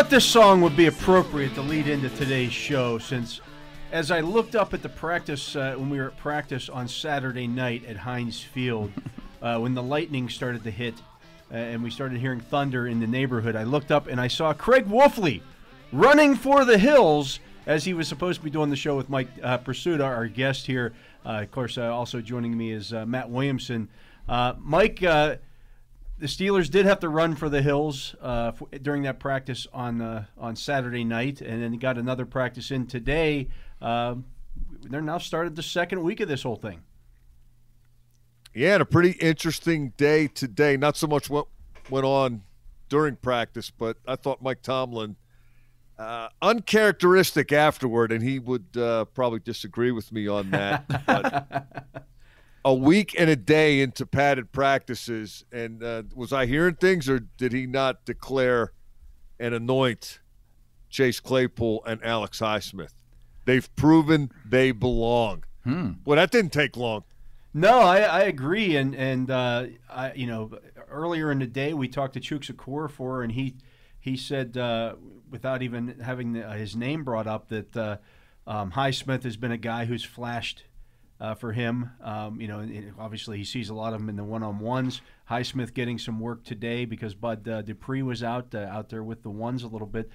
I thought this song would be appropriate to lead into today's show since as I looked up at the practice uh, when we were at practice on Saturday night at Heinz Field, uh, when the lightning started to hit uh, and we started hearing thunder in the neighborhood, I looked up and I saw Craig Wolfley running for the hills as he was supposed to be doing the show with Mike uh, Prisuta, our guest here. Uh, of course, uh, also joining me is uh, Matt Williamson. Uh, Mike, uh, the Steelers did have to run for the hills uh, for, during that practice on uh, on Saturday night, and then got another practice in today. Uh, they're now started the second week of this whole thing. Yeah, and a pretty interesting day today. Not so much what went on during practice, but I thought Mike Tomlin uh, uncharacteristic afterward, and he would uh, probably disagree with me on that. but a week and a day into padded practices, and uh, was I hearing things, or did he not declare and anoint Chase Claypool and Alex Highsmith? They've proven they belong. Hmm. Well, that didn't take long. No, I, I agree, and and uh, I, you know, earlier in the day we talked to Chuksa Okorafor, and he he said uh, without even having the, his name brought up that uh, um, Highsmith has been a guy who's flashed uh, for him. Um, you know, and obviously he sees a lot of them in the one-on-ones. Highsmith getting some work today because Bud uh, Dupree was out uh, out there with the ones a little bit.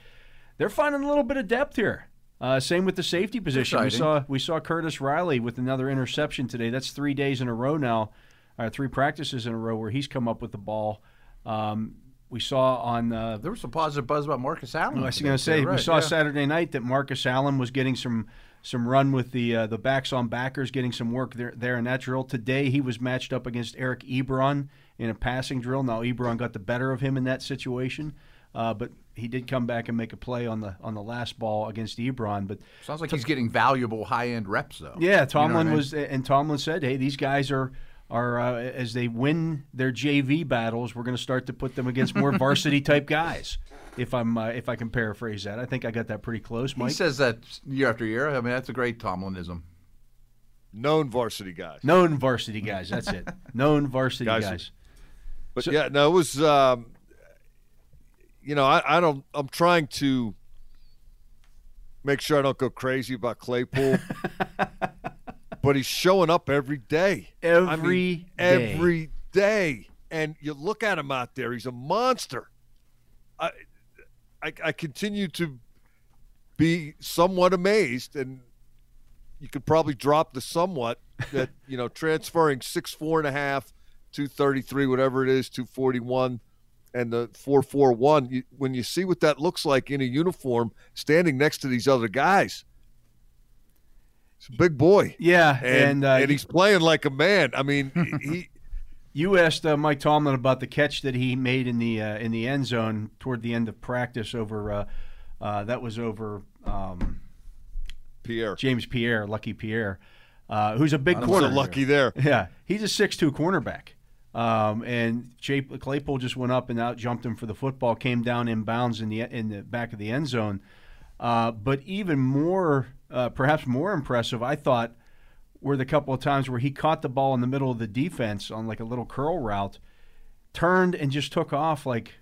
They're finding a little bit of depth here. Uh, same with the safety position. We saw we saw Curtis Riley with another interception today. That's three days in a row now, uh, three practices in a row where he's come up with the ball. Um, we saw on uh, There was some positive buzz about Marcus Allen. I was going to say too, we saw yeah. Saturday night that Marcus Allen was getting some some run with the uh, the backs on backers, getting some work there there in that drill. Today he was matched up against Eric Ebron in a passing drill. Now Ebron got the better of him in that situation, uh, but he did come back and make a play on the on the last ball against Ebron. But Sounds like he's getting valuable high end reps though. yeah, You know Tomlin I mean? was, and Tomlin said, "Hey, these guys are are uh, as they win their JV battles, we're going to start to put them against more varsity type guys." If I'm uh, if I can paraphrase that, I think I got that pretty close, He Mike. says that year after year. I mean, that's a great Tomlinism. Known varsity guys. Known varsity guys. That's it. Known varsity Guys guys. But So- yeah, no, it was. Um, you know, I, I don't. I'm trying to make sure I don't go crazy about Claypool, but he's showing up every day. Every I mean, day. every day, and you look at him out there. He's a monster. I, I, I continue to be somewhat amazed, and you could probably drop the somewhat that you know transferring six four and a half, two thirty three, whatever it is, two forty one, and the four four one. When you see what that looks like in a uniform, standing next to these other guys, he's a big boy, Yeah, and and, uh, and he's playing like a man. I mean, he. You asked uh, Mike Tomlin about the catch that he made in the uh, in the end zone toward the end of practice over. Uh, uh, that was over um, Pierre. James Pierre, Lucky Pierre, uh, who's a big corner. lucky there. Yeah, he's a six-two cornerback. Um, and Jay Claypool just went up and out jumped him for the football, came down in bounds in the in the back of the end zone. Uh, but even more, uh, perhaps more impressive, I thought, were the couple of times where he caught the ball in the middle of the defense on like a little curl route, turned and just took off like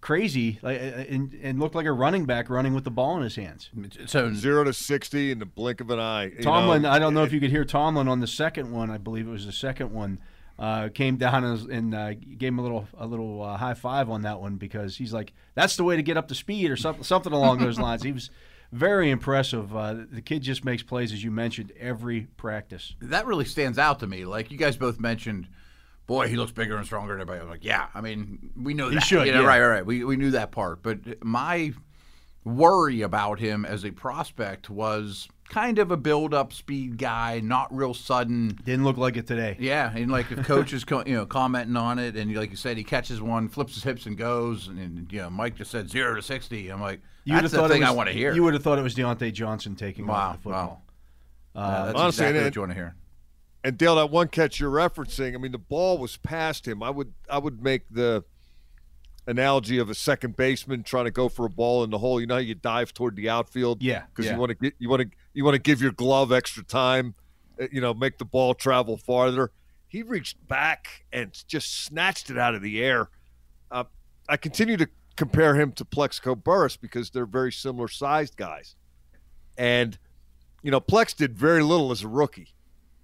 crazy, like uh, and, and looked like a running back running with the ball in his hands. So Zero to sixty in the blink of an eye. Tomlin, know. I don't know if you could hear Tomlin on the second one. I believe it was the second one. Uh, came down and, and uh, gave him a little a little uh, high five on that one because he's like, that's the way to get up to speed or something something along those lines. He was very impressive. Uh, the kid just makes plays as you mentioned every practice. that really stands out to me. Like you guys both mentioned, boy, he looks bigger and stronger than everybody. I'm like, yeah, I mean, we know He should, you know, yeah. right, right. We we knew that part, but my worry about him as a prospect was kind of a build-up speed guy, not real sudden. Didn't look like it today. Yeah, and like if coach is co- you know commenting on it, and like you said, he catches one, flips his hips, and goes, and, and you know Mike just said zero to sixty. I'm like, You would that's have the thought thing it was, I want to hear. You would have thought it was Diontae Johnson taking wow, over the football. wow. Uh, that's honestly, exactly and- what you want to hear. And Dale, that one catch you're referencing, I mean, the ball was past him. I would I would make the analogy of a second baseman trying to go for a ball in the hole. You know how you dive toward the outfield, Yeah, because yeah. you want to get you want to you want to give your glove extra time, uh, you know, make the ball travel farther. He reached back and just snatched it out of the air. Uh, I continue to compare him to Plaxico Burress because they're very similar sized guys. And, you know, Plax did very little as a rookie.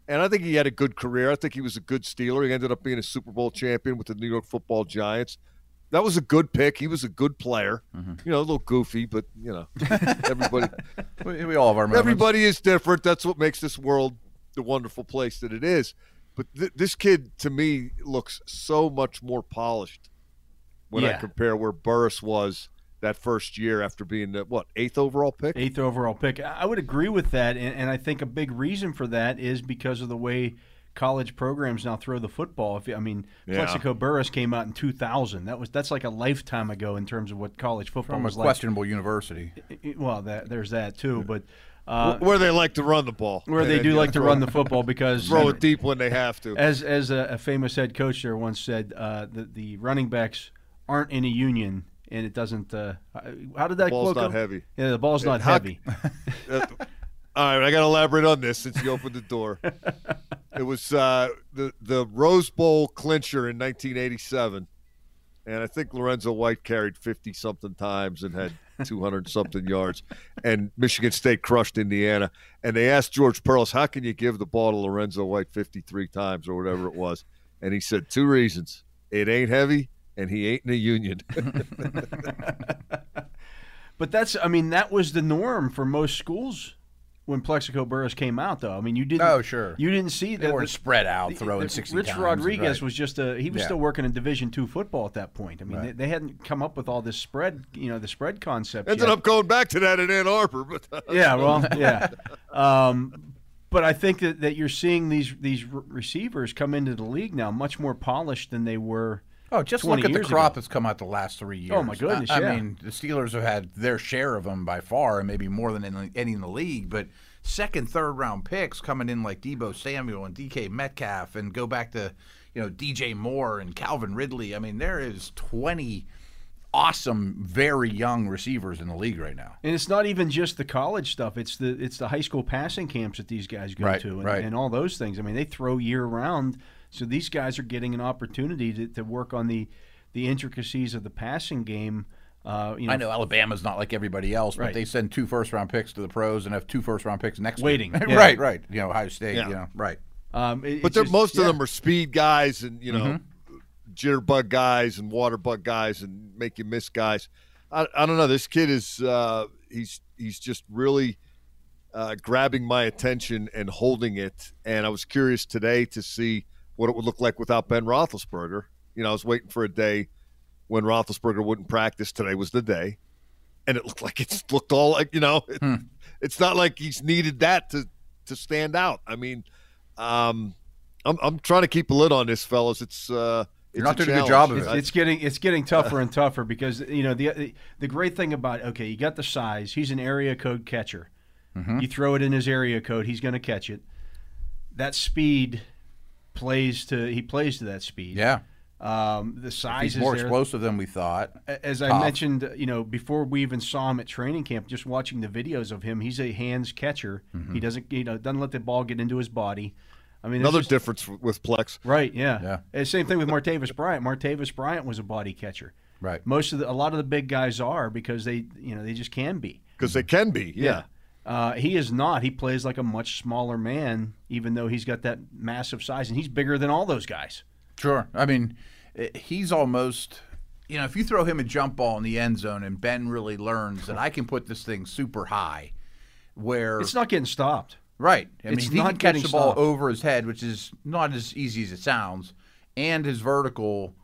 And I think he had a good career. I think he was a good Steeler. He ended up being a Super Bowl champion with the New York football Giants. That was a good pick. He was a good player. Mm-hmm. You know, a little goofy, but, you know, everybody We, we all have our moments. everybody is different. That's what makes this world the wonderful place that it is. But th- this kid, to me, looks so much more polished when I compare where Burress was that first year after being the what eighth overall pick. eighth overall pick. I I would agree with that, and, and I think a big reason for that is because of the way college programs now throw the football. If you- I mean, Yeah. Plaxico Burress came out in 2000. That was that's like a lifetime ago in terms of what college football from a was like. questionable university. Well, that, there's that too, but uh, where they like to run the ball, where And they do you like to run the football because throw it deep when they have to. as as a, a famous head coach there once said, uh, the the running backs aren't in a union, and it doesn't. Uh, how did that The Ball's not go? heavy. Yeah, the ball's not How- heavy. Uh, all right, I got to elaborate on this since you opened the door. it was uh, the the Rose Bowl clincher in 1987, and I think Lorenzo White carried 50 something times and had 200 something yards, and Michigan State crushed Indiana. And they asked George Perles, "How can you give the ball to Lorenzo White 53 times or whatever it was?" And he said two reasons: it ain't heavy, and he ain't in a union. But that's, I mean, that was the norm for most schools when Plaxico Burress came out, though. I mean, you didn't. Oh, sure. You didn't see They that. weren't spread out, the- throwing the- 60 Rich times, Rodriguez right. was just a. He was Yeah. still working in Division two football at that point. I mean, Right. they, they hadn't come up with all this spread, you know, the spread concept. Ended yet. up going back to that in Ann Arbor, but yeah, well, yeah. Um, but I think that, that you're seeing these these re- receivers come into the league now much more polished than they were. Oh, just look at the crop ago. that's come out the last three years. Oh, my goodness, I, I yeah. mean, the Steelers have had their share of them by far, and maybe more than any, any in the league. But second, third round picks coming in like Deebo Samuel and DK Metcalf, and go back to you know DJ Moore and Calvin Ridley. I mean, there is twenty awesome, very young receivers in the league right now. And it's not even just the college stuff; it's the it's the high school passing camps that these guys go Right, to, and, right. and all those things. I mean, they throw year round, so these guys are getting an opportunity to, to work on the the intricacies of the passing game. Uh, you know, I know Alabama's not like everybody else, but they send two first round picks to the pros and have two first round picks next Waiting, week. yeah. right, right. You know, Ohio State. Yeah. You know, right. Um, it- But just- most yeah. of them are speed guys and you know Mm-hmm. jitterbug guys and water bug guys and make you miss guys. I, I don't know. This kid is uh, he's he's just really uh, grabbing my attention and holding it. And I was curious today to see what it would look like without Ben Roethlisberger. You know, I was waiting for a day when Roethlisberger wouldn't practice. Today was the day, and it looked like it's looked all like you know. It, Hmm. It's not like he's needed that to to stand out. I mean, um, I'm I'm trying to keep a lid on this, fellas. It's uh, You're not a doing a good job of It's, it. it's getting it's getting tougher and tougher because you know the the great thing about okay, you got the size. He's an area code catcher. Mm-hmm. You throw it in his area code, he's going to catch it. That speed plays to he plays to that speed. Yeah. Um, the size He's is more there. explosive than we thought. As I Tough. mentioned, you know, before we even saw him at training camp, just watching the videos of him, he's a hands catcher. Mm-hmm. He doesn't, you know, doesn't let the ball get into his body. I mean, Another just- difference with Plax. Right. Yeah. Yeah. And same thing with Martavis Bryant. Martavis Bryant was a body catcher. Right. Most of the, a lot of the big guys are because they, you know, they just can be. because they can be. Yeah. Uh, he is not. He plays like a much smaller man, even though he's got that massive size, and he's bigger than all those guys. Sure. I mean, eh, he's almost, you know, if you throw him a jump ball in the end zone and Ben really learns that I can put this thing super high, where It's not getting stopped. right. I mean, it's if he not can catch the ball stopped. over his head, which is not as easy as it sounds, and his vertical,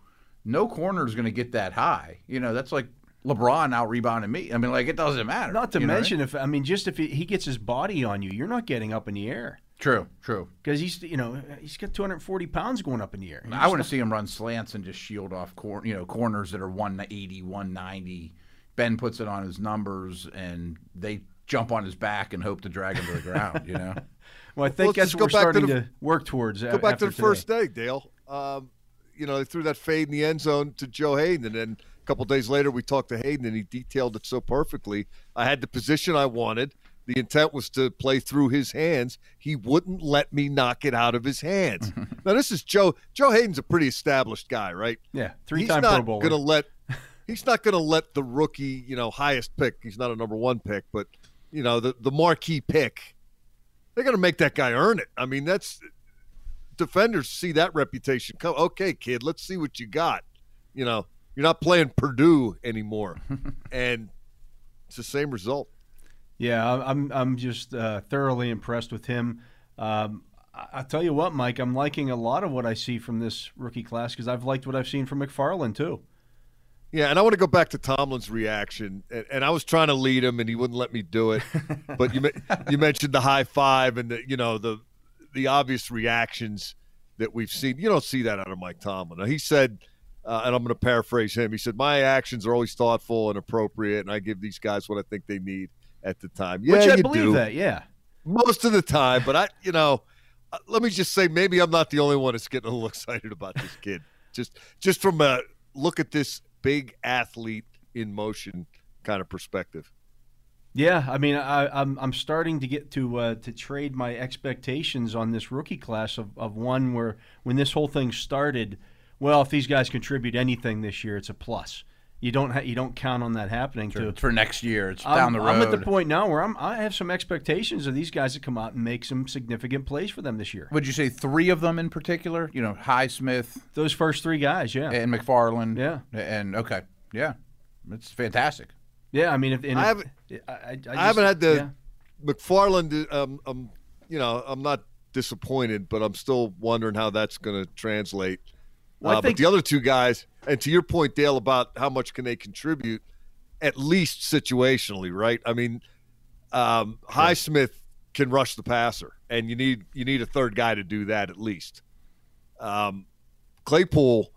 no corner is going to get that high. You know, that's like LeBron out rebounding me. I mean, like it doesn't matter. Not to you know what I mention, mean? if I mean, just if he, he gets his body on you, you're not getting up in the air true, true. because he's, you know, he's got 240 pounds going up in the air. I want to see him run slants and just shield off cor- you know corners that are 180, 190. Ben puts it on his numbers and they jump on his back and hope to drag him to the ground, you know. Well, I think Let's that's what we're back to starting to, work towards. Go back to the first day, Dale. Um, you know, they threw that fade in the end zone to Joe Haden, and then a couple days later we talked to Haden, and he detailed it so perfectly. I had the position I wanted. The intent was to play through his hands. He wouldn't let me knock it out of his hands. now this is Joe. Joe Haden's a pretty established guy, right? Yeah, He's three-time not Pro Bowler. going to let he's not going to let the rookie, you know, highest pick. He's not a number one pick, but you know, the the marquee pick. They're going to make that guy earn it. I mean, that's defenders see that reputation come. Okay, kid, let's see what you got. You know, you're not playing Purdue anymore, and it's the same result. Yeah, I'm I'm just uh, thoroughly impressed with him. Um, I, will tell you what, Mike, I'm liking a lot of what I see from this rookie class because I've liked what I've seen from McFarland too. Yeah, and I want to go back to Tomlin's reaction, and, and, I was trying to lead him, and he wouldn't let me do it. but you you mentioned the high five and the you know the the obvious reactions that we've seen. You don't see that out of Mike Tomlin. Now, he said, uh, and I'm going to paraphrase him. He said, "My actions are always thoughtful and appropriate, and I give these guys what I think they need at the time." Yeah, Which I you believe do. that. Yeah, most of the time. But I, you know, uh, let me just say, maybe I'm not the only one that's getting a little excited about this kid. just, just from a look at this big athlete in motion kind of perspective. Yeah, I mean, I, am I'm, I'm starting to get to uh, to trade my expectations on this rookie class of, of one where when this whole thing started, well, if these guys contribute anything this year, it's a plus. You don't ha- you don't count on that happening sure. to for next year. It's I'm, down the road. I'm at the point now where I'm I have some expectations of these guys to come out and make some significant plays for them this year. Would you say three of them in particular? You know, Highsmith, those first three guys, yeah, and McFarland, yeah, and okay, yeah, it's fantastic. Yeah, I mean, if, I haven't, I, I, I, just, I haven't had the yeah. McFarland. Um, um, you know, I'm not disappointed, but I'm still wondering how that's going to translate. Well, uh, think, but the other two guys, and to your point, Dale, about how much can they contribute, at least situationally, right? I mean, um, Highsmith can rush the passer, and you need you need a third guy to do that at least. Um, Claypool,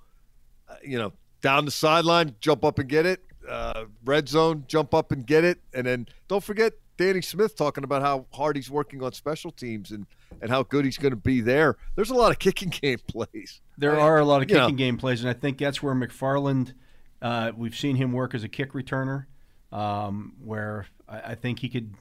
uh, you know, down the sideline, jump up and get it uh, red zone, jump up and get it, and then don't forget Danny Smith talking about how hard he's working on special teams and and how good he's going to be there. There's a lot of kicking game plays. There are a lot of kicking know. game plays, and I think that's where McFarland. Uh, we've seen him work as a kick returner, um, where I, I think he could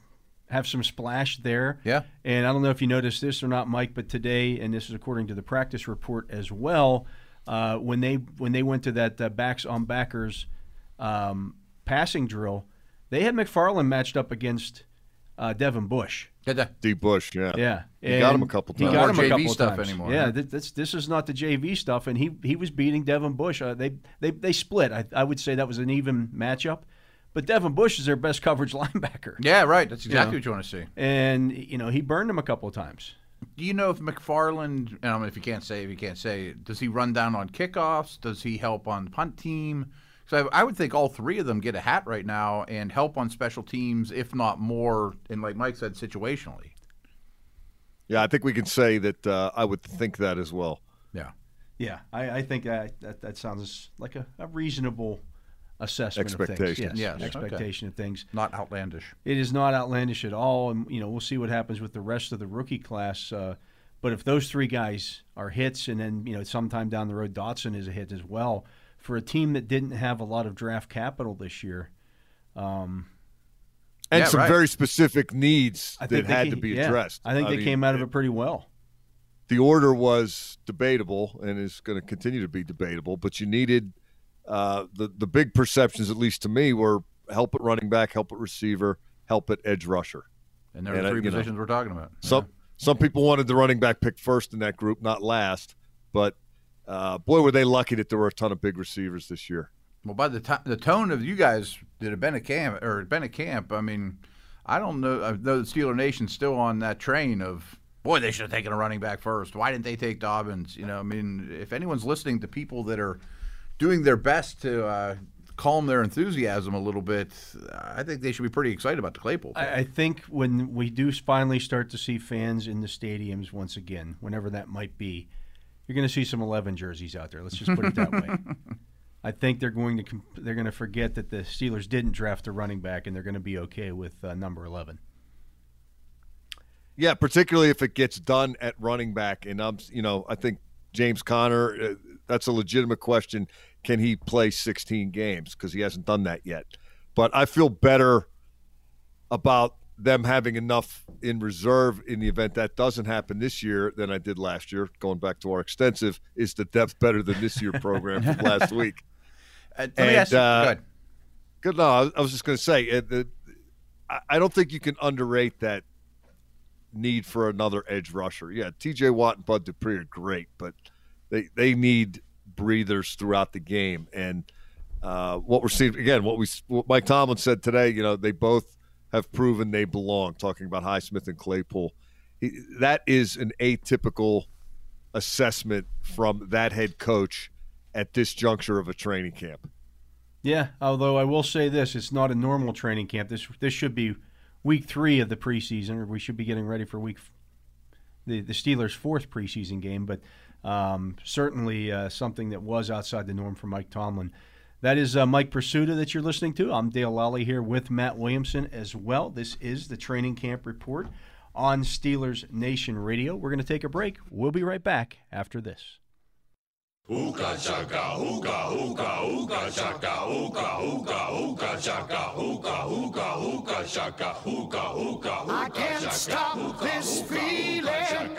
have some splash there. Yeah. And I don't know if you noticed this or not, Mike, but today, and this is according to the practice report as well, uh, when they when they went to that uh, backs on backers um, passing drill, they had McFarland matched up against uh, Devin Bush. D. Bush, yeah, yeah, he got him a couple times. He got him JV a couple stuff times. anymore. Yeah, this this is not the JV stuff, and he he was beating Devin Bush. Uh, they they they split. I, I would say that was an even matchup. But Devin Bush is their best coverage linebacker. Yeah, right. That's exactly what you want to see. And you know he burned him a couple of times. Do you know if McFarland? I mean, if you can't say, if you can't say, does he run down on kickoffs? Does he help on punt team? So I, I, would think all three of them get a hat right now and help on special teams, if not more, and like Mike said, situationally. Yeah, I think we can say that uh, I would think that as well. Yeah. Yeah, I, I think that, that, that sounds like a, a reasonable assessment of things. Yes, yes. expectation okay. of things. Not outlandish. It is not outlandish at all, and you know we'll see what happens with the rest of the rookie class. Uh, but if those three guys are hits, and then you know sometime down the road Dotson is a hit as well, for a team that didn't have a lot of draft capital this year. Um, and yeah, some right. very specific needs that had came, to be yeah, addressed. I think I they mean, came out of it pretty well. The order was debatable and is going to continue to be debatable, but you needed uh, the the big perceptions, at least to me, were help at running back, help at receiver, help at edge rusher. And there are three positions know, we're talking about. Some yeah. some people wanted the running back picked first in that group, not last, but uh, boy, were they lucky that there were a ton of big receivers this year. Well, by the time the tone of you guys that have been at camp or been at camp, I mean, I don't know. I know the Steeler Nation's still on that train of boy, they should have taken a running back first. Why didn't they take Dobbins? You know, I mean, if anyone's listening to people that are doing their best to uh, calm their enthusiasm a little bit, I think they should be pretty excited about the Claypool. I, I, think when we do finally start to see fans in the stadiums once again, whenever that might be, you're going to see some 11 jerseys out there. Let's just put it that way. I think they're going to they're going to forget that the Steelers didn't draft a running back, and they're going to be okay with uh, number 11. Yeah, particularly if it gets done at running back, and I'm you know I think James Conner. Uh, that's a legitimate question. Can he play 16 games? Because he hasn't done that yet. But I feel better about them having enough in reserve in the event that doesn't happen this year than I did last year. Going back to our extensive, is the depth better than this year program from last week? Uh, let me ask you. uh, good. Good. No, I was- just going to say, I- I don't think you can underrate that need for another edge rusher. Yeah, T.J. Watt and Bud Dupree are great, but they they need breathers throughout the game. And uh, what we're seeing again, what we what Mike Tomlin said today, you know, they both have proven they belong. Talking about Highsmith and Claypool, he, that is an atypical assessment from that head coach at this juncture of a training camp. Yeah, although I will say this, it's not a normal training camp. This this should be week three of the preseason, or we should be getting ready for week the the Steelers' fourth preseason game. But um, certainly uh, something that was outside the norm for Mike Tomlin. That is uh, Mike Prisuta that you're listening to. I'm Dale Lolley here with Matt Williamson as well. This is the training camp report on Steelers Nation Radio. We're going to take a break. We'll be right back after this. I can't stop this feeling deep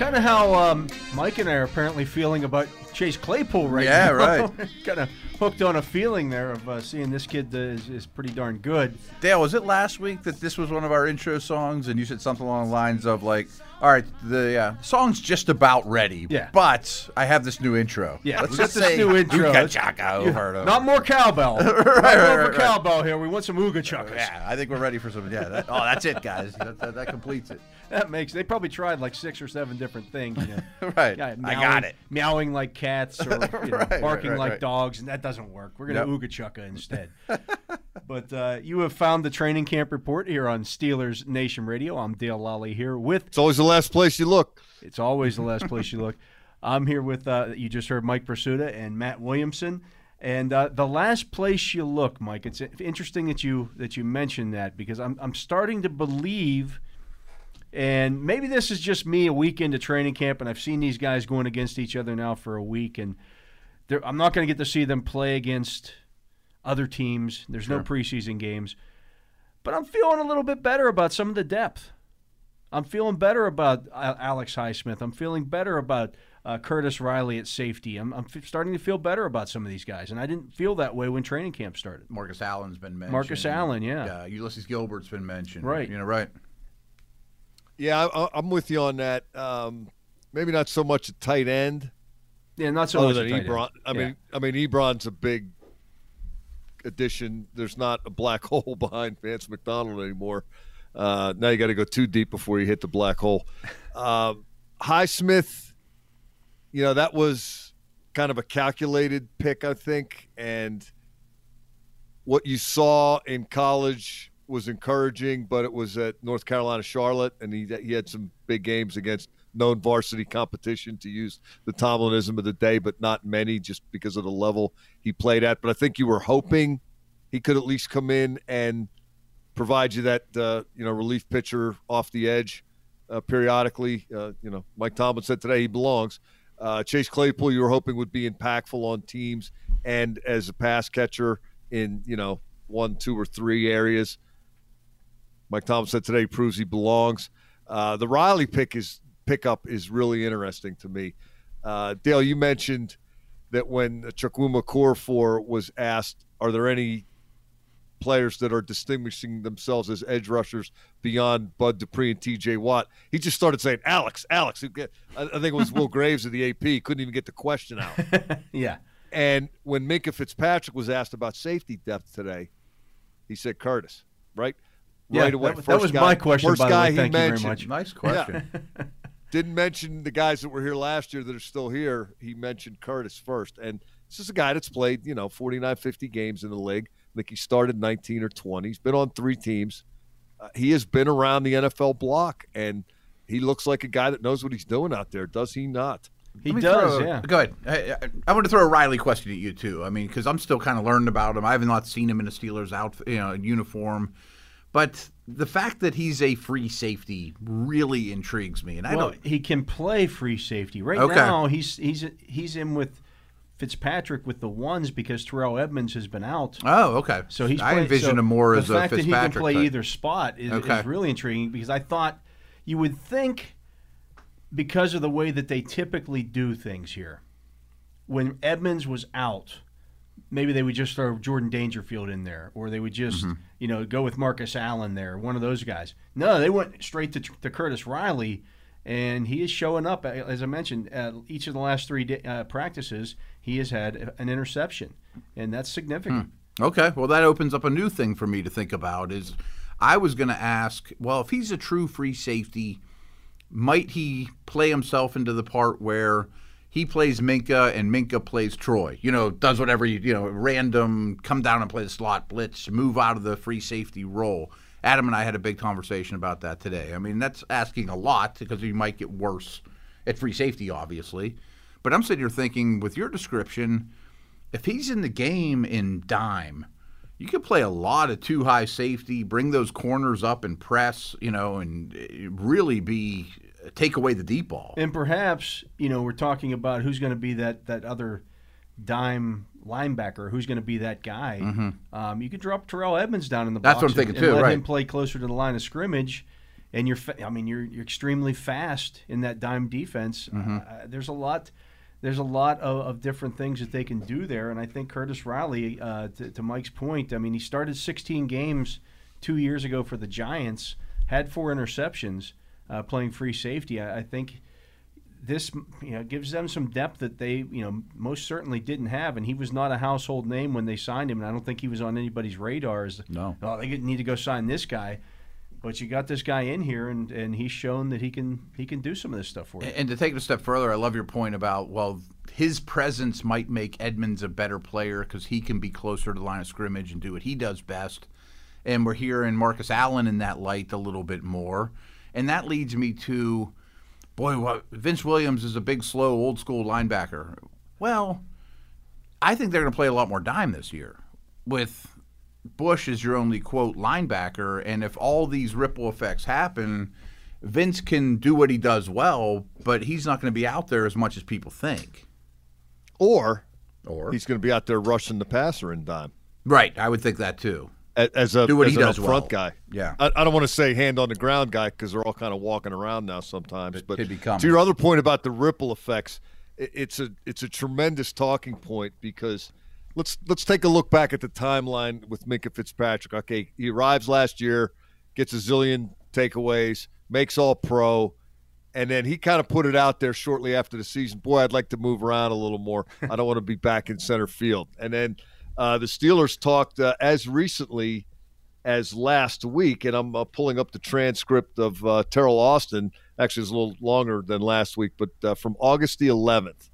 Kind of how um, Mike and I are apparently feeling about Chase Claypool right Yeah, now. right. kind of hooked on a feeling there of uh, seeing this kid uh, is, is pretty darn good. Dale, was it last week that this was one of our intro songs, and you said something along the lines of like, "All right, the uh, song's just about ready, Yeah. but I have this new intro. Yeah, let's just this say new intro. Ooga chaka and over. Not more cowbell. right, right, over right, right. cowbell here. We want some ooga chuckas. Yeah, I think we're ready for some. Yeah. That, oh, that's it, guys. That, that, that completes it. That makes. They probably tried like six or seven different things. You know. Right. Yeah, I got it. Meowing like cats or you know, Right, right, barking right, like right. dogs, and that doesn't work. We're gonna Yep. ooga chucka instead. But uh, you have found the training camp report here on Steelers Nation Radio. I'm Dale Lolley here with It's always the last place you look. It's always the last place you look. I'm here with uh, you just heard Mike Prisuta and Matt Williamson, and uh, the last place you look, Mike. It's interesting that you that you mentioned that because I'm I'm starting to believe, and maybe this is just me a week into training camp, and I've seen these guys going against each other now for a week, and I'm not going to get to see them play against other teams. There's no preseason games, but I'm feeling a little bit better about some of the depth. I'm feeling better about uh, Alex Highsmith. I'm feeling better about uh, Curtis Riley at safety. I'm, I'm f- starting to feel better about some of these guys, and I didn't feel that way when training camp started. Marcus Allen's been mentioned. Marcus Allen, yeah. Uh, Ulysses Gilbert's been mentioned. Right. You know, right. Yeah, I, I'm with you on that. Um, maybe not so much a tight end, Yeah, not so other much than a tight end. Ebron. I Yeah. mean, I mean, Ebron's a big addition. There's not a black hole behind Vance McDonald anymore. Uh, now you got to go too deep before you hit the black hole. Um, Highsmith, you know, that was kind of a calculated pick, I think, and what you saw in college was encouraging, but it was at North Carolina Charlotte, and he he had some big games against known varsity competition to use the Tomlinism of the day, but not many just because of the level he played at. But I think you were hoping he could at least come in and provide you that uh, you know relief pitcher off the edge uh, periodically. Uh, you know, Mike Tomlin said today he belongs. Uh, Chase Claypool, you were hoping would be impactful on teams and as a pass catcher in you know one, two, or three areas. Mike Tomlin said today proves he belongs. Uh, the Riley pick is pickup is really interesting to me. Uh, Dale, you mentioned that when Chukwuma Okorafor was asked, "Are there any players that are distinguishing themselves as edge rushers beyond Bud Dupree and T.J. Watt?" He just started saying, "Alex, Alex." I I think it was Will Graves of the AP. Couldn't even get the question out. yeah. And when Minkah Fitzpatrick was asked about safety depth today, he said Curtis, right? Yeah, right away. that was- First that was guy- my question, First by the guy way. he Thank you very mentioned. much. Nice question. Didn't mention the guys that were here last year that are still here. He mentioned Curtis first. And this is a guy that's played, you know, 49, 50 games in the league. I think he started 19 or 20. He's been on three teams. Uh, he has been around the NFL block, and he looks like a guy that knows what he's doing out there, does he not? He does, throw- yeah. Go ahead. I, I, I want to throw a Riley question at you too. I mean, because I'm still kind of learning about him. I have not seen him in a Steelers outfit, you know, uniform. But the fact that he's a free safety really intrigues me. And I well, don't. he can play free safety right Okay. now. He's he's he's in with Fitzpatrick with the ones because Terrell Edmunds has been out. Oh, okay. So he's. I envision so him more as a Fitzpatrick. The fact that he can play type. either spot is, Okay. is really intriguing because I thought you would think because of the way that they typically do things here, when Edmunds was out, maybe they would just throw Jordan Dangerfield in there, or they would just Mm-hmm. You know go with Marcus Allen there, one of those guys. No, they went straight to, to Curtis Riley. And he is showing up, as I mentioned, uh, each of the last three da- uh, practices, he has had an interception, and that's significant. Okay, well that opens up a new thing for me to think about. Is I was going to ask, well, if he's a true free safety, might he play himself into the part where he plays Minkah and Minkah plays Troy? You know, does whatever you you know, random, come down and play the slot blitz, move out of the free safety role. Adam and I had a big conversation about that today. I mean, that's asking a lot because he might get worse at free safety, obviously. But I'm sitting here thinking, with your description, if he's in the game in dime, you could play a lot of two high safety, bring those corners up and press, you know, and really be take away the deep ball. And perhaps, you know, we're talking about who's going to be that, that other dime linebacker, who's going to be that guy. Um, you could drop Terrell Edmunds down in the Mm-hmm. That's box what I'm and- thinking and, too, let right. him play closer to the line of scrimmage. And you're, fa- I mean, you're you're extremely fast in that dime defense. Mm-hmm. Uh, there's a lot, there's a lot of, of different things that they can do there. And I think Curtis Riley, uh, to, to Mike's point, I mean, he started 16 games two years ago for the Giants, had four interceptions, uh, playing free safety. I, I think this you know gives them some depth that they you know most certainly didn't have and he was not a household name when they signed him and I don't think he was on anybody's radars No. oh they need to go sign this guy but you got this guy in here and and he's shown that he can he can do some of this stuff for you And to take it a step further, I love your point about well, his presence might make Edmunds a better player because he can be closer to the line of scrimmage and do what he does best. And we're hearing Marcus Allen in that light a little bit more, and that leads me to, boy, what, Vince Williams is a big, slow, old school linebacker. Well, I think they're going to play a lot more dime this year with Bush as your only quote linebacker, and if all these ripple effects happen, Vince can do what he does well, but he's not going to be out there as much as people think. Or Or he's going to be out there rushing the passer in dime right, I would think that too. As a Do what as he does up well. front guy. Yeah. I, I don't want to say hand on the ground guy because they're all kind of walking around now sometimes. But could be coming. to your other point about the ripple effects, it, it's a it's a tremendous talking point because let's let's take a look back at the timeline with Minkah Fitzpatrick. Okay, he arrives last year, gets a zillion takeaways, makes all pro. And then he kind of put it out there shortly after the season. Boy, I'd like to move around a little more. I don't want to be back in center field. And then uh, the Steelers talked uh, as recently as last week, and I'm uh, pulling up the transcript of uh, Teryl Austin. Actually, it's a little longer than last week, but uh, from August the 11th,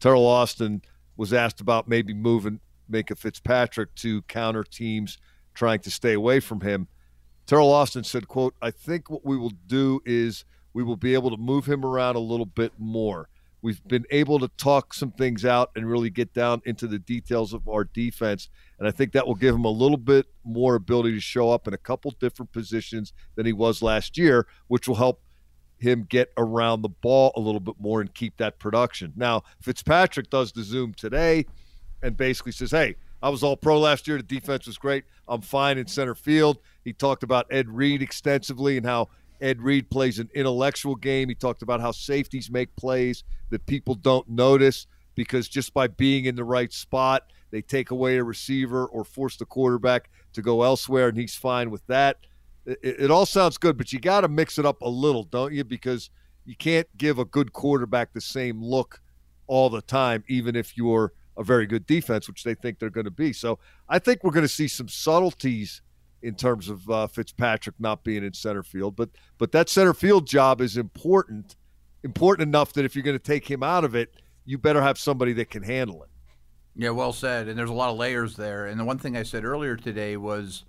Teryl Austin was asked about maybe moving Minkah Fitzpatrick to counter teams trying to stay away from him. Teryl Austin said, "quote I think what we will do is we will be able to move him around a little bit more. We've been able to talk some things out and really get down into the details of our defense, and I think that will give him a little bit more ability to show up in a couple different positions than he was last year, which will help him get around the ball a little bit more and keep that production. Now, Fitzpatrick does the Zoom today and basically says, Hey, I was all pro last year. The defense was great. I'm fine in center field. He talked about Ed Reed extensively and how Ed Reed plays an intellectual game. He talked about how safeties make plays that people don't notice because just by being in the right spot, they take away a receiver or force the quarterback to go elsewhere, and he's fine with that. It, it all sounds good, but you got to mix it up a little, don't you? Because you can't give a good quarterback the same look all the time, even if you're a very good defense, which they think they're going to be. So I think we're going to see some subtleties in terms of uh, Fitzpatrick not being in center field, but but that center field job is important, important enough that if you're going to take him out of it, you better have somebody that can handle it. Yeah, well said. And there's a lot of layers there. And the one thing I said earlier today was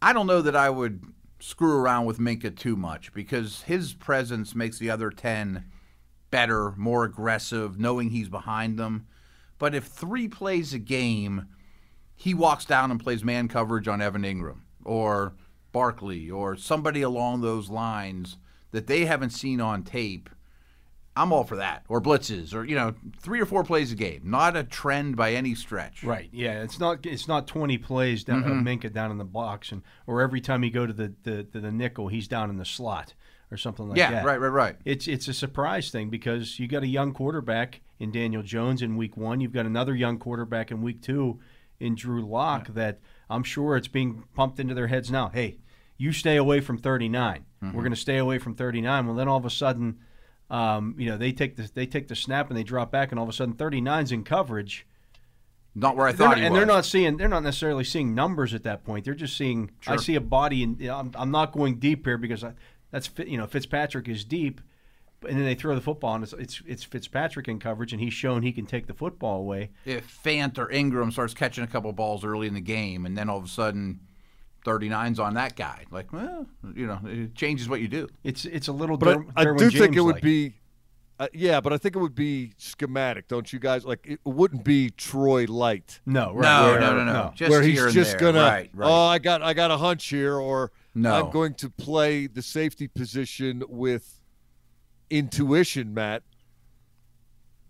I don't know that I would screw around with Minkah too much because his presence makes the other 10 better, more aggressive, knowing he's behind them. But if three plays a game, he walks down and plays man coverage on Evan Engram or Barkley or somebody along those lines that they haven't seen on tape, I'm all for that. Or blitzes, or you know, three or four plays a game. Not a trend by any stretch. Right. Yeah. It's not. It's not twenty plays down Mm-hmm. uh, Minkah down in the box, and or every time you go to the, the to the nickel, he's down in the slot or something like Yeah, that. Yeah. Right, right, right. It's it's a surprise thing because you got a young quarterback in Daniel Jones in week one. You've got another young quarterback in week two in Drew Lock that I'm sure it's being pumped into their heads now. Hey, you stay away from 39. Mm-hmm. We're going to stay away from 39. Well, then all of a sudden, um, you know, they take the they take the snap and they drop back, and all of a sudden 39's in coverage. Not where I thought not- he and was. they're not seeing they're not necessarily seeing numbers at that point. They're just seeing I see a body and you know, I'm, I'm not going deep here because I, that's you know Fitzpatrick is deep, and then they throw the football and it's it's, it's Fitzpatrick in coverage and he's shown he can take the football away. if Fant or Engram starts catching a couple balls early in the game, and then all of a sudden, 39's on that guy, like, well, you know, it changes what you do. It's it's a little. But Der- I, I Derwin do think it James would like. be, uh, yeah, but I think it would be schematic, don't you guys? Like it wouldn't be Troy Light, no right, No, where- no, no, no. Just where he's here just there. gonna, right, right. oh, I got, I got a hunch here, or No. I'm going to play the safety position with intuition, Matt,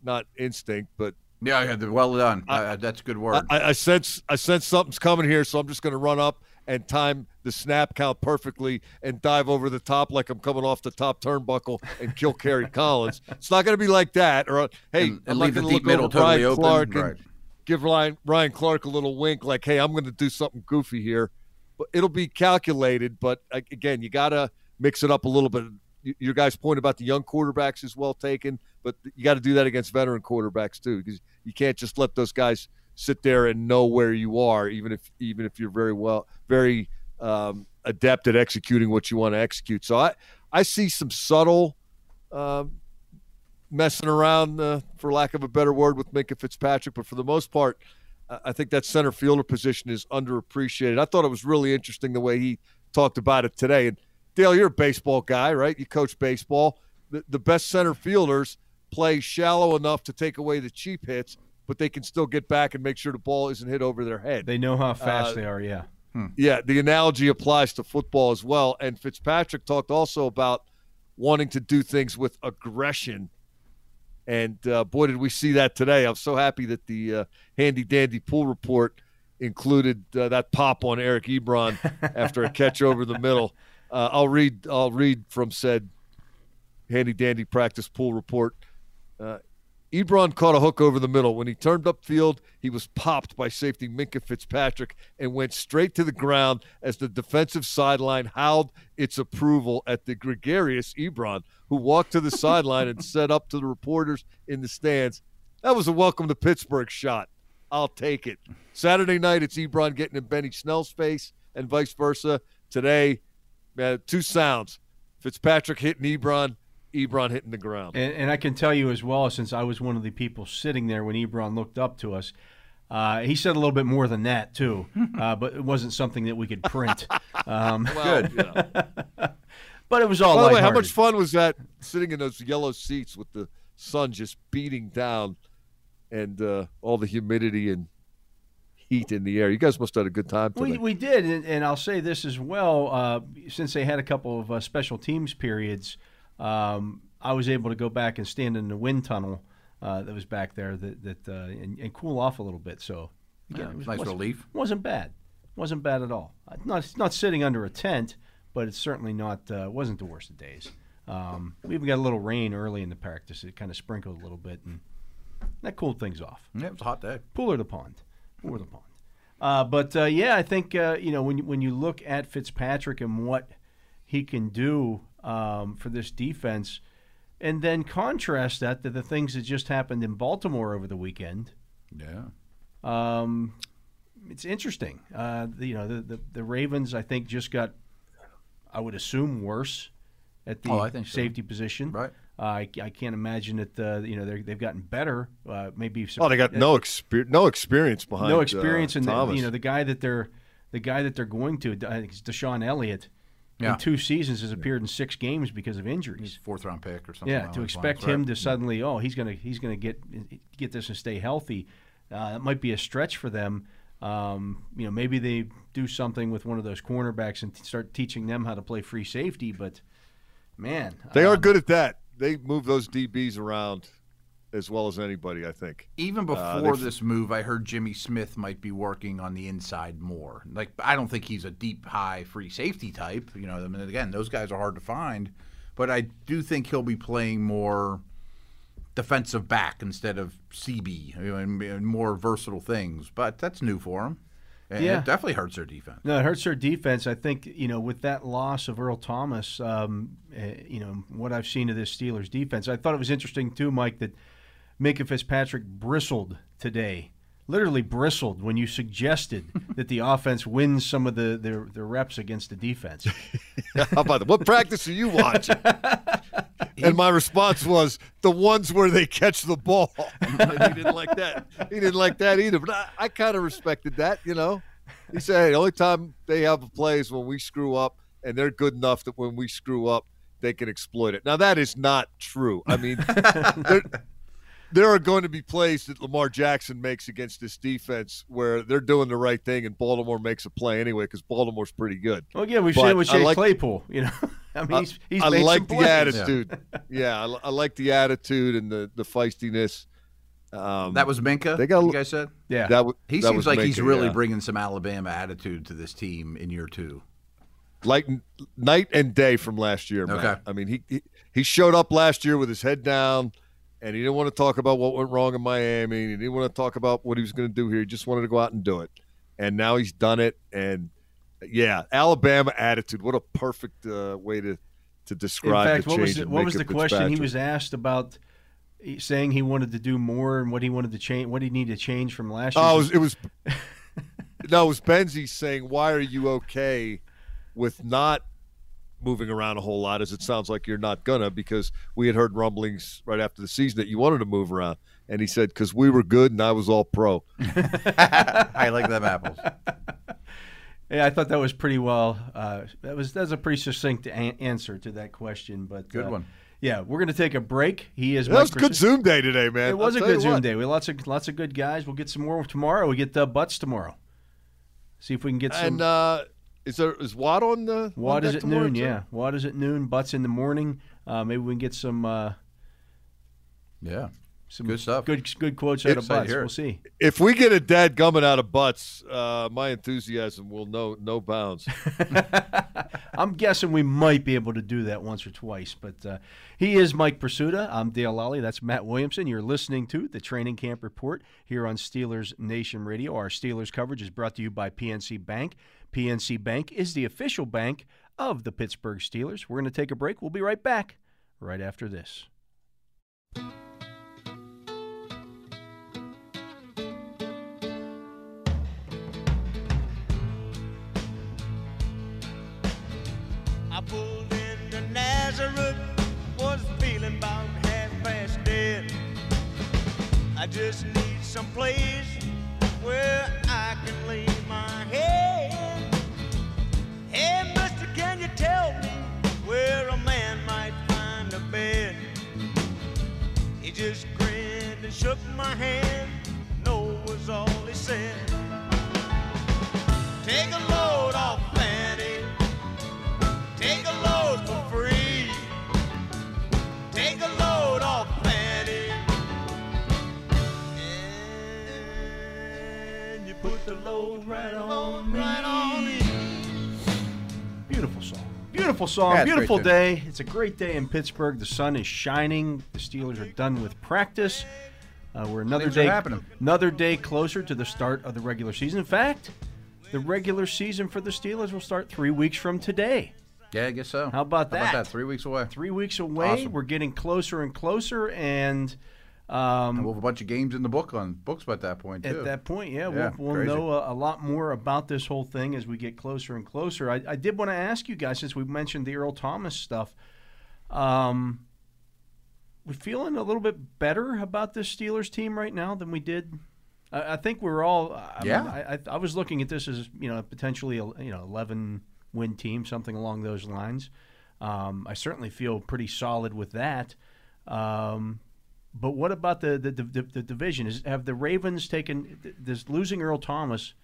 not instinct, but yeah, yeah, well done. uh, that's good word. I, I sense I sense something's coming here, so I'm just going to run up and time the snap count perfectly and dive over the top like I'm coming off the top turnbuckle and kill Kerry Collins. It's not going to be like that. Or hey, And- I'm leave not the going to deep look middle over totally Ryan open. Clark Right. and give Ryan, Ryan Clark a little wink, like, hey, I'm going to do something goofy here. But it'll be calculated. But again, you got to mix it up a little bit. Your guys' point about the young quarterbacks is well taken, but you got to do that against veteran quarterbacks too, because you can't just let those guys sit there and know where you are, even if even if you're very well, very um, adept at executing what you want to execute. So I I see some subtle um, messing around, uh, for lack of a better word, with Minkah Fitzpatrick, but for the most part, I- I think that center fielder position is underappreciated. I thought it was really interesting the way he talked about it today. And Dale, you're a baseball guy, right? You coach baseball. The, the best center fielders play shallow enough to take away the cheap hits, but they can still get back and make sure the ball isn't hit over their head. They know how fast Uh, they are. Yeah. Yeah, the analogy applies to football as well. And Fitzpatrick talked also about wanting to do things with aggression. And uh, boy, did we see that today. I'm so happy that the uh, handy dandy pool report included uh, that pop on Eric Ebron after a catch over the middle. Uh, I'll read. I'll read from said handy dandy practice pool report. Uh, Ebron caught a hook over the middle. When he turned upfield, he was popped by safety Minkah Fitzpatrick and went straight to the ground as the defensive sideline howled its approval at the gregarious Ebron, who walked to the sideline and said up to the reporters in the stands, That was a welcome to Pittsburgh shot. I'll take it. Saturday night, it's Ebron getting in Benny Snell's face and vice versa. Today, two sounds Fitzpatrick hitting Ebron, Ebron hitting the ground. And, and I can tell you as well, since I was one of the people sitting there when Ebron looked up to us, uh, he said a little bit more than that too, uh, but it wasn't something that we could print. Um, Good. You know. but it was all By the way, how much fun was that sitting in those yellow seats with the sun just beating down and uh, all the humidity and heat in the air? You guys must have had a good time today. We, we did, and, and I'll say this as well. Uh, since they had a couple of uh, special teams periods, um, I was able to go back and stand in the wind tunnel uh, that was back there that, that uh, and, and cool off a little bit. So, again, Yeah, it was, nice wasn't- relief. Wasn't bad. Wasn't bad at all. Uh, Not it's not sitting under a tent, but it's certainly not uh, wasn't the worst of days. Um, we even got a little rain early in the practice. It kind of sprinkled a little bit, and that cooled things off Yeah, it was a hot day. pool or the pond, pool or the pond. Uh, but uh, yeah, I think uh, you know when you, when you look at Fitzpatrick and what he can do um, for this defense, and then contrast that to the things that just happened in Baltimore over the weekend. Yeah. Um, it's interesting. Uh, you know, the, the the Ravens, I think, just got, I would assume, worse at the Oh, think so. safety position. Right. Uh, I, I can't imagine that. Uh, you know, they're, they've gotten better. Uh, maybe. some- oh, they got no experience. No experience behind. no experience uh, in the, Thomas. you know the guy that they're the guy that they're going to I think it's DeShon Elliott Yeah. in two seasons has appeared in six games because of He's injuries. fourth round pick or something. Yeah, to expect lines, him right? to suddenly, oh, he's gonna he's gonna get get this and stay healthy. Uh, that might be a stretch for them. Um, you know, maybe they do something with one of those cornerbacks and t- start teaching them how to play free safety. But man, They are um, good at that. They move those DBs around as well as anybody, I think. Even Uh, before they've- this move, I heard Jimmy Smith might be working on the inside more. Like I don't think he's a deep, high free safety type. You know, I mean, again, those guys are hard to find, but I do think he'll be playing more defensive back instead of CB and, and more versatile things. But that's new for him. And Yeah. it definitely hurts their defense. No, it hurts their defense. I think you know with that loss of Earl Thomas, um, uh, you know what I've seen of this Steelers defense. I thought it was interesting too, Mike, that Minkah Fitzpatrick bristled today, literally bristled when you suggested that the offense wins some of the their, their reps against the defense. How about that? What practice are you watching? And my response was the ones where they catch the ball. And he didn't like that. He didn't like that either. But I, I kind of respected that, you know. He said, hey, the only time they have a play is when we screw up, and they're good enough that when we screw up, they can exploit it. Now that is not true. I mean, there, there are going to be plays that Lamar Jackson makes against this defense where they're doing the right thing, and Baltimore makes a play anyway because Baltimore's pretty good. well, yeah, we've But seen it with I Chase like- Claypool. You know, I mean, he's, he's I made like some the plays. attitude. yeah, I, I like the attitude and the the feistiness. Um, That was Minkah. They got- you guys said Yeah, that. w- he that seems was like he's really yeah. bringing some Alabama attitude to this team in year two. like night and day from last year. Matt. Okay. I mean, he, he he showed up last year with his head down, and he didn't want to talk about what went wrong in Miami. He didn't want to talk about what he was going to do here. He just wanted to go out and do it, and now he's done it. And yeah, Alabama attitude. What a perfect uh, way to to describe. In fact, what was the, what was the question he was asked about? Saying he wanted to do more and what he wanted to change, what he needed to change from last year. Oh, it was, it was no, it was Benzie saying, "Why are you okay with not moving around a whole lot?" As it sounds like you're not gonna, because we had heard rumblings right after the season that you wanted to move around, and he said, "Because we were good and I was all pro." I like them apples. Yeah, I thought that was pretty well. Uh, that was that's a pretty succinct a- answer to that question. But Good uh, one. Yeah, we're going to take a break. He is. That Mike was a good Zoom day today, man. It was I'll a good Zoom what. day. We had lots of lots of good guys. We'll get some more tomorrow. We get uh, butts tomorrow. See if we can get some. And uh, is there is Watt on the? Watt on is at noon. too? Yeah, Watt is at noon. Butts in the morning. Uh, maybe we can get some uh, Yeah. some Good stuff. Good good quotes out of Butts. hear We'll see. If we get a dad gumming out of butts, uh, my enthusiasm will know no bounds. I'm guessing we might be able to do that once or twice. But uh, he is Mike Prisuta. I'm Dale Lolley. That's Matt Williamson. You're listening to the Training Camp Report here on Steelers Nation Radio. Our Steelers coverage is brought to you by PNC Bank. PNC Bank is the official bank of the Pittsburgh Steelers. We're going to take a break. We'll be right back right after this. I pulled into Nazareth, was feeling about half past dead. I just need some place where just grinned and shook my hand. No was all he said. Take a load off, Fanny. Take a load for free. Take a load off, Fanny. And you put the load right on me. Right on me. Beautiful song. Beautiful song. Yeah, Beautiful day. It's a great day in Pittsburgh. The sun is shining. The Steelers are done with practice. Uh, we're another Things day another day closer to the start of the regular season. In fact, the regular season for the Steelers will start three weeks from today. Yeah, I guess so. How about How about that? that? Three weeks away. Three weeks away. Awesome. We're getting closer and closer, and And um, we'll have a bunch of games in the book on books by that point too. at that point, yeah, Yeah, we'll, we'll know a, a lot more about this whole thing as we get closer and closer. I, I did want to ask you guys, since we mentioned the Earl Thomas stuff, um, we feeling a little bit better about this Steelers team right now than we did. I, I think we're all. I Yeah. Mean, I, I, I was looking at this as you know potentially a you know 11, win team, something along those lines. Um, I certainly feel pretty solid with that. Um, but what about the the, the, the division? Is have the Ravens taken? this losing Earl Thomas?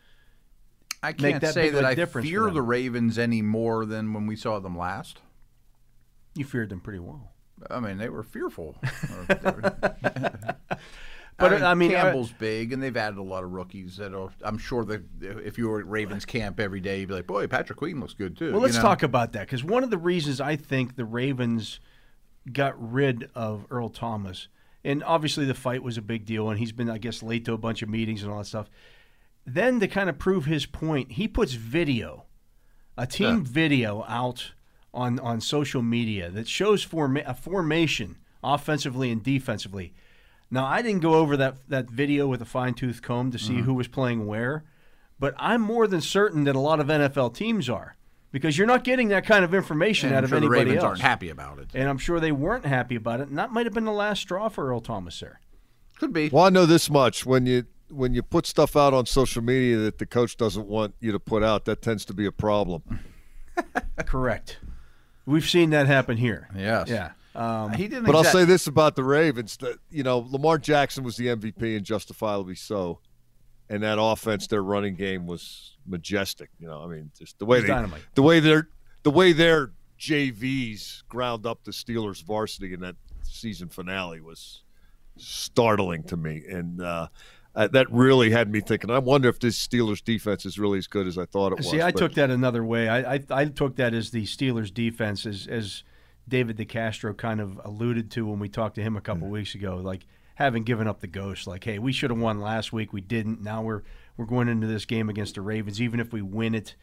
I can't that say that I fear the Ravens any more than when we saw them last. You feared them pretty well. I mean, they were fearful. Or they were- But, I mean, I mean, Campbell's big, and they've added a lot of rookies. That are, I'm sure that if you were at Ravens camp every day, you'd be like, "Boy, Patrick Queen looks good too." Well, let's know? talk about that because one of the reasons I think the Ravens got rid of Earl Thomas, and obviously the fight was a big deal, and he's been, I guess, late to a bunch of meetings and all that stuff. Then to kind of prove his point, he puts video, a team video out on on social media that shows forma- a formation offensively and defensively. Now, I didn't go over that that video with a fine tooth comb to see Mm-hmm. who was playing where, but I'm more than certain that a lot of NFL teams are because you're not getting that kind of information And out I'm of sure the anybody Ravens else. aren't happy about it. And I'm sure they weren't happy about it. And that might have been the last straw for Earl Thomas there. Could be. Well, I know this much: when you when you put stuff out on social media that the coach doesn't want you to put out, that tends to be a problem. Correct. We've seen that happen here. Yes. Yeah. Um, he didn't. But I'll say this about the Ravens: that you know, Lamar Jackson was the MVP and justifiably so, and that offense, their running game was majestic. You know, I mean, just the way they, dynamite. the way their, the way their JVs ground up the Steelers varsity in that season finale was startling to me, and uh, uh, that really had me thinking. I wonder if this Steelers defense is really as good as I thought it was. See, I but- took that another way. I, I I took that as the Steelers' defense, as as David DeCastro kind of alluded to when we talked to him a couple weeks ago, like having given up the ghost. Like, hey, we should have won last week, we didn't. Now we're we're going into this game against the Ravens. Even if we win it,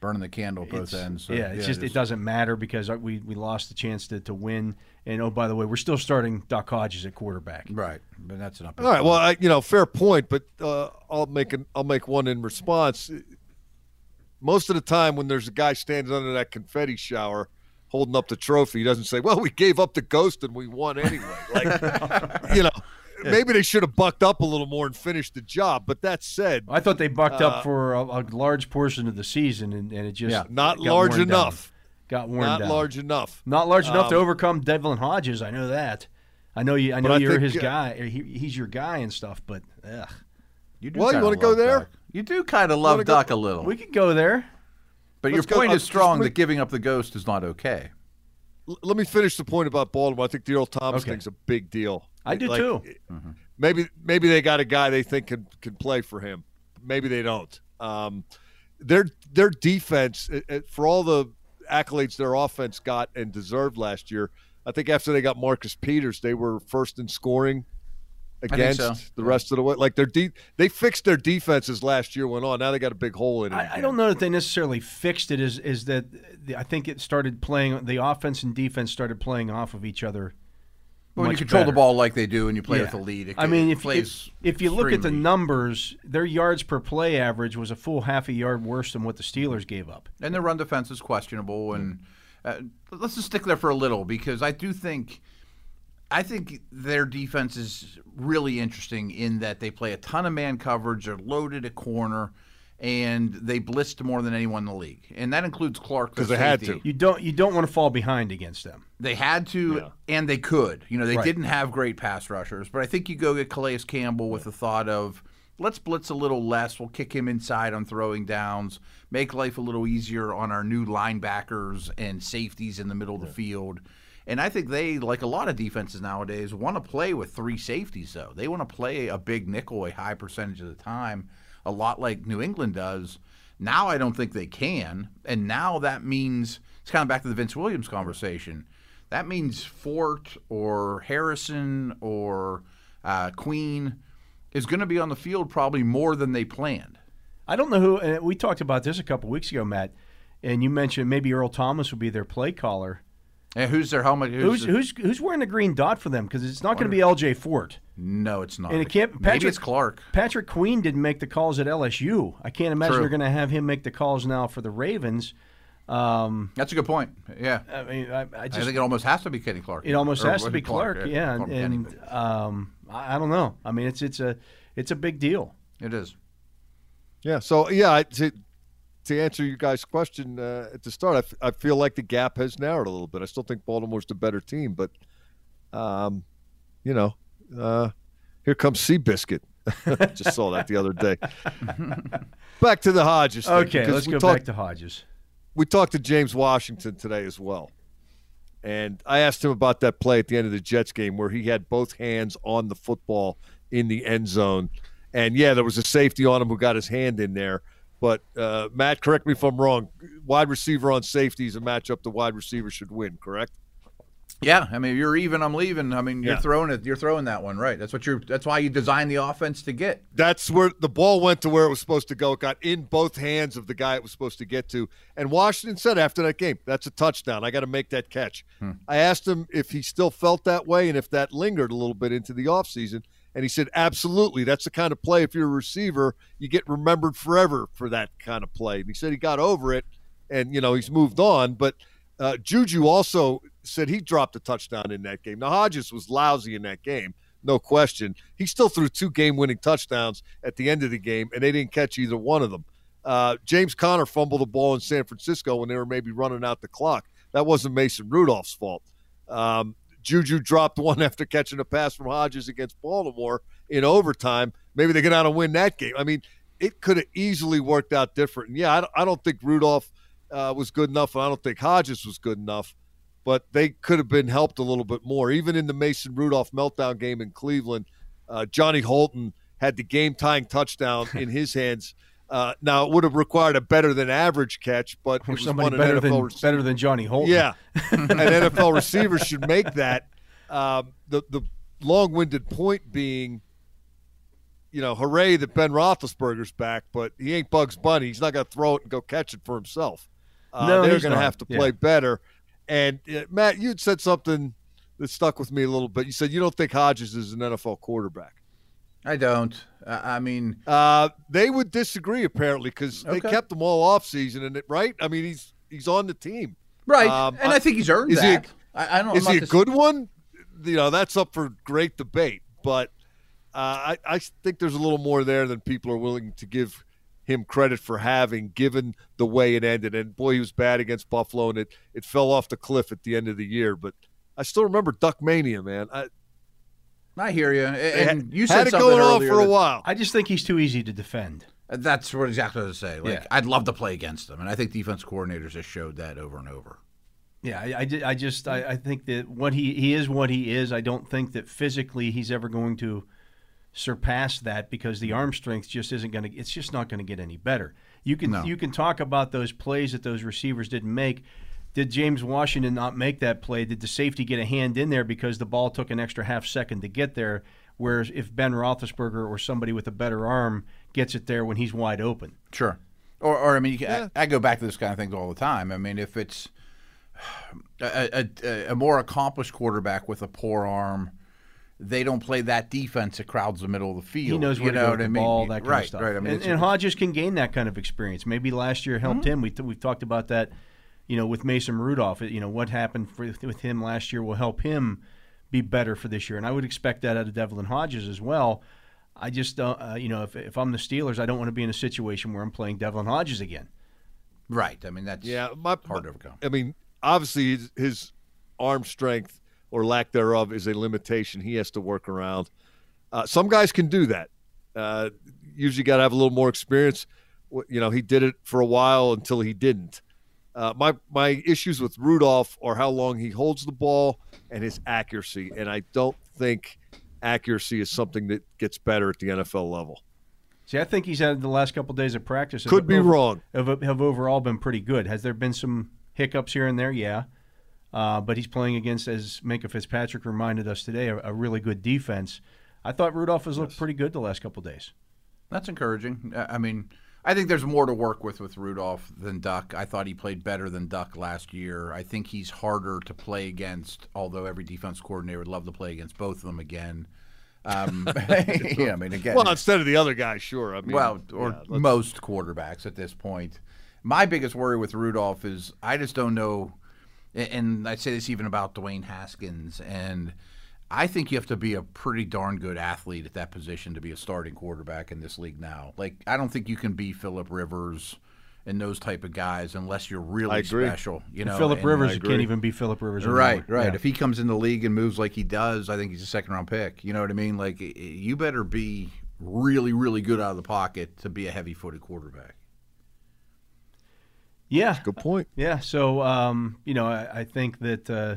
burning the candle both it's, ends. So, yeah, it's just it doesn't matter because we we lost the chance to to win. And oh, by the way, we're still starting Doc Hodges at quarterback. right. But that's an up. All right. Well, I, you know, fair point, but uh, I'll make an I'll make one in response. Most of the time, when there's a guy standing under that confetti shower holding up the trophy, he doesn't say, "Well, we gave up the ghost and we won anyway." Like, you know, maybe they should have bucked up a little more and finished the job. But that said, I thought they bucked Uh, up for a, a large portion of the season, and, and it just Yeah. not got large worn down. enough. Got worn Not down. large enough. Not large enough to Um, overcome Devlin Hodges. I know that. I know you. I know you're think, his guy. He, he's your guy and stuff. But ugh. You do Well, you wanna go there? Duck. You do kind of love wanna go- a little. we could go there. but your Let's go- point uh, is strong just that giving up the ghost is not okay. L- let me finish the point about Baltimore. I think the Earl Thomas Okay. thing's a big deal. I do Like, too. Eh, mm-hmm. maybe maybe they got a guy they think can can play for him. Maybe they don't. Um, their their defense, it, it- for all the accolades their offense got and deserved last year, I think after they got Marcus Peters, they were first in scoring against so. the rest of the way. Like their de- they fixed their defenses last year went on. Now they got a big hole in it. I, I don't know that they necessarily fixed it. Is is that the, I think it started playing. The offense and defense started playing off of each other. But when you control the ball like they do and you play Yeah. with the lead, it I mean, if, if if you look at the numbers, their yards per play average was a full half a yard worse than what the Steelers gave up. and their run defense is questionable. And uh, let's just stick there for a little because I do think, I think their defense is really interesting in that they play a ton of man coverage, they're loaded at corner, and they blitzed more than anyone in the league, and that includes Clark Because they had to. You don't you don't want to fall behind against them. They had to, Yeah. and they could. You know, they Right. didn't have great pass rushers, but I think you go get Calais Campbell with the thought of let's blitz a little less. We'll kick him inside on throwing downs, make life a little easier on our new linebackers and safeties in the middle of the field. And I think they, like a lot of defenses nowadays, want to play with three safeties, though. They want to play a big nickel a high percentage of the time, a lot like New England does. Now I don't think they can. And now that means it's kind of back to the Vince Williams conversation. That means Fort or Harrison or uh, Queen is going to be on the field probably more than they planned. I don't know who. And we talked about this a couple weeks ago, Matt, and you mentioned maybe Earl Thomas would be their play caller. And who's their helmet? Who's who's who's wearing the green dot for them? Because it's not going to be L.J. Fort. No, it's not. And it can't- Maybe Patrick- it's Clark. Patrick Queen didn't make the calls at LSU. I can't imagine True. they're going to have him make the calls now for the Ravens. Um, That's a good point. Yeah. I mean, I, I I just think it almost has to be Kenny Clark. it almost has to be it Clark. Yeah, Call and, and um, I, I don't know. I mean, it's it's a it's a big deal. it is. Yeah. So yeah, to to answer you guys' question uh, at the start, I, f- I feel like the gap has narrowed a little bit. I still think Baltimore's the better team, but, um, you know, uh, here comes Seabiscuit. Just saw that the other day. back to the Hodges. Thing, Okay, let's go talked- back to Hodges. we talked to James Washington today as well. And I asked him about that play at the end of the Jets game where he had both hands on the football in the end zone. And yeah, there was a safety on him who got his hand in there. But uh, Matt, correct me if I'm wrong. Wide receiver on safety is a matchup the wide receiver should win, correct? Yeah, I mean, you're even. I'm leaving. I mean, you're Yeah. throwing it. You're throwing that one right. That's what you're. That's why you designed the offense to get. That's where the ball went to where it was supposed to go. It got in both hands of the guy it was supposed to get to. And Washington said after that game, that's a touchdown. I got to make that catch. I asked him if he still felt that way and if that lingered a little bit into the offseason. And he said, absolutely. That's the kind of play, if you're a receiver, you get remembered forever for that kind of play. And he said he got over it and, you know, he's moved on. But uh, Juju also said he dropped a touchdown in that game. Now, Hodges was lousy in that game, no question. He still threw two game winning touchdowns at the end of the game, and they didn't catch either one of them. Uh, James Conner fumbled the ball in San Francisco when they were maybe running out the clock. That wasn't Mason Rudolph's fault. Um, Juju dropped one after catching a pass from Hodges against Baltimore in overtime. Maybe they get out and win that game. I mean, it could have easily worked out different. And yeah, I don't, I don't think Rudolph uh, was good enough, and I don't think Hodges was good enough, but they could have been helped a little bit more. Even in the Mason Rudolph meltdown game in Cleveland, uh, Johnny Holton had the game tying touchdown in his hands. Uh, now, it would have required a better than average catch, but Or it was somebody better NFL than receiver- better than Johnny Holton. yeah, an NFL receiver should make that. Um, the the long winded point being, you know, hooray that Ben Roethlisberger's back, but he ain't Bugs Bunny. He's not going to throw it and go catch it for himself. Uh, No, they're going to have to Yeah. play better. And uh, Matt, you had said something that stuck with me a little bit. You said you don't think Hodges is an NFL quarterback. I don't. I I mean, Uh, they would disagree apparently because they Okay. kept him all off season, and it right. I mean, he's he's on the team. right, Um, and I, think he's earned is he a- that. I, I don't. Is he a good one? You know, that's up for great debate. But uh, I, I think there's a little more there than people are willing to give him credit for having, given the way it ended. And boy, he was bad against Buffalo, and it, it fell off the cliff at the end of the year. But I still remember Duck Mania, man. I, I hear you. And had, you said had it something going on earlier for a while. I just think he's too easy to defend. Uh, that's what exactly what I was say. Like, Yeah. I'd love to play against him, and I think defense coordinators have showed that over and over. Yeah, I, I, I just I, I think that what he he is what he is. I don't think that physically he's ever going to surpass that because the arm strength just isn't going to. It's just not going to get any better. You can No. you can talk about those plays that those receivers didn't make. Did James Washington not make that play? Did the safety get a hand in there because the ball took an extra half second to get there? Whereas if Ben Roethlisberger or somebody with a better arm gets it there when he's wide open, Sure. Or, or I mean, you can, Yeah. I, I go back to this kind of things all the time. I mean, if it's a, a, a more accomplished quarterback with a poor arm, they don't play that defense that crowds the middle of the field. He knows where you to know go what with I mean? ball, that kind right, of stuff. Right, I mean, and, and Hodges can gain that kind of experience. Maybe last year helped Mm-hmm. him. We we've talked about that, you know, with Mason Rudolph. You know what happened for, with him last year will help him be better for this year, and I would expect that out of Devlin Hodges as well. I just don't, uh, you know, if, if I'm the Steelers, I don't want to be in a situation where I'm playing Devlin Hodges again. right. I mean, that's Yeah, my, hard to overcome. I mean, obviously his, his arm strength or lack thereof is a limitation he has to work around. Uh, some guys can do that. Uh, usually, got to have a little more experience. You know, he did it for a while until he didn't. Uh, my my issues with Rudolph are how long he holds the ball and his accuracy, and I don't think accuracy is something that gets better at the NFL level. See, I think he's had the last couple days of practice. have Could be over- wrong. Have, have overall been pretty good. Has there been some hiccups here and there? Yeah. Uh, but he's playing against, as Minkah Fitzpatrick reminded us today, a, a really good defense. I thought Rudolph has looked pretty good the last couple days. That's encouraging. I I mean, I think there's more to work with with Rudolph than Duck. I thought he played better than Duck last year. I think he's harder to play against, although every defense coordinator would love to play against both of them again. Um, yeah, I mean, again, Well, instead of the other guy, sure. I mean, well, or yeah, most quarterbacks at this point. My biggest worry with Rudolph is I just don't know, a- and I say this even about Dwayne Haskins, and I think you have to be a pretty darn good athlete at that position to be a starting quarterback in this league now. Like, I don't think you can be Philip Rivers and those type of guys unless you're really I agree. special. You know, Philip Rivers I can't even be Philip Rivers. Right, anymore. right. Yeah. If he comes in the league and moves like he does, I think he's a second round pick. You know what I mean? Like y- y- you better be really, really good out of the pocket to be a heavy footed quarterback. Yeah, Good point. Yeah, so um, you know, I, I think that, uh,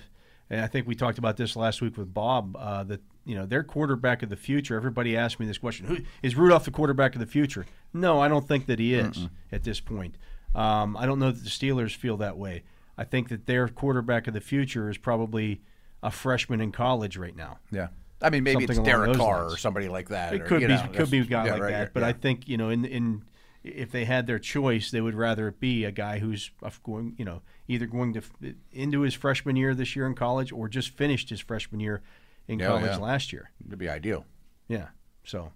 and I think we talked about this last week with Bob. Uh, that you know, their quarterback of the future. Everybody asked me this question: Who is Rudolph the quarterback of the future? No, I don't think that he is at this point. Um, I don't know that the Steelers feel that way. I think that their quarterback of the future is probably a freshman in college right now. Yeah. I mean, maybe Something it's Derek Carr lines. or somebody like that. It or, could you be know, could be a guy yeah, like right, that, but I think you know, in in if they had their choice, they would rather it be a guy who's going, you know, either going to into his freshman year this year in college or just finished his freshman year in Yeah, college yeah. last year. it'd be ideal. Yeah. So,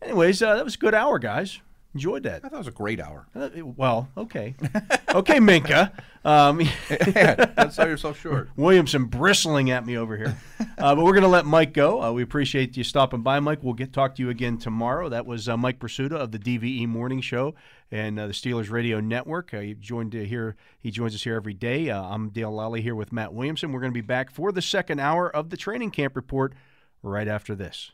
anyways, uh, that was a good hour, guys. Enjoyed that. I thought it was a great hour. Uh, well, okay, okay, Minkah. Um, Don't sell yourself short. Williamson bristling at me over here. Uh, but we're going to let Mike go. Uh, we appreciate you stopping by, Mike. We'll get talk to you again tomorrow. That was uh, Mike Prisuta of the DVE Morning Show and uh, the Steelers Radio Network. Uh, he joined to here. He joins us here every day. Uh, I'm Dale Lolley here with Matt Williamson. We're going to be back for the second hour of the training camp report right after this.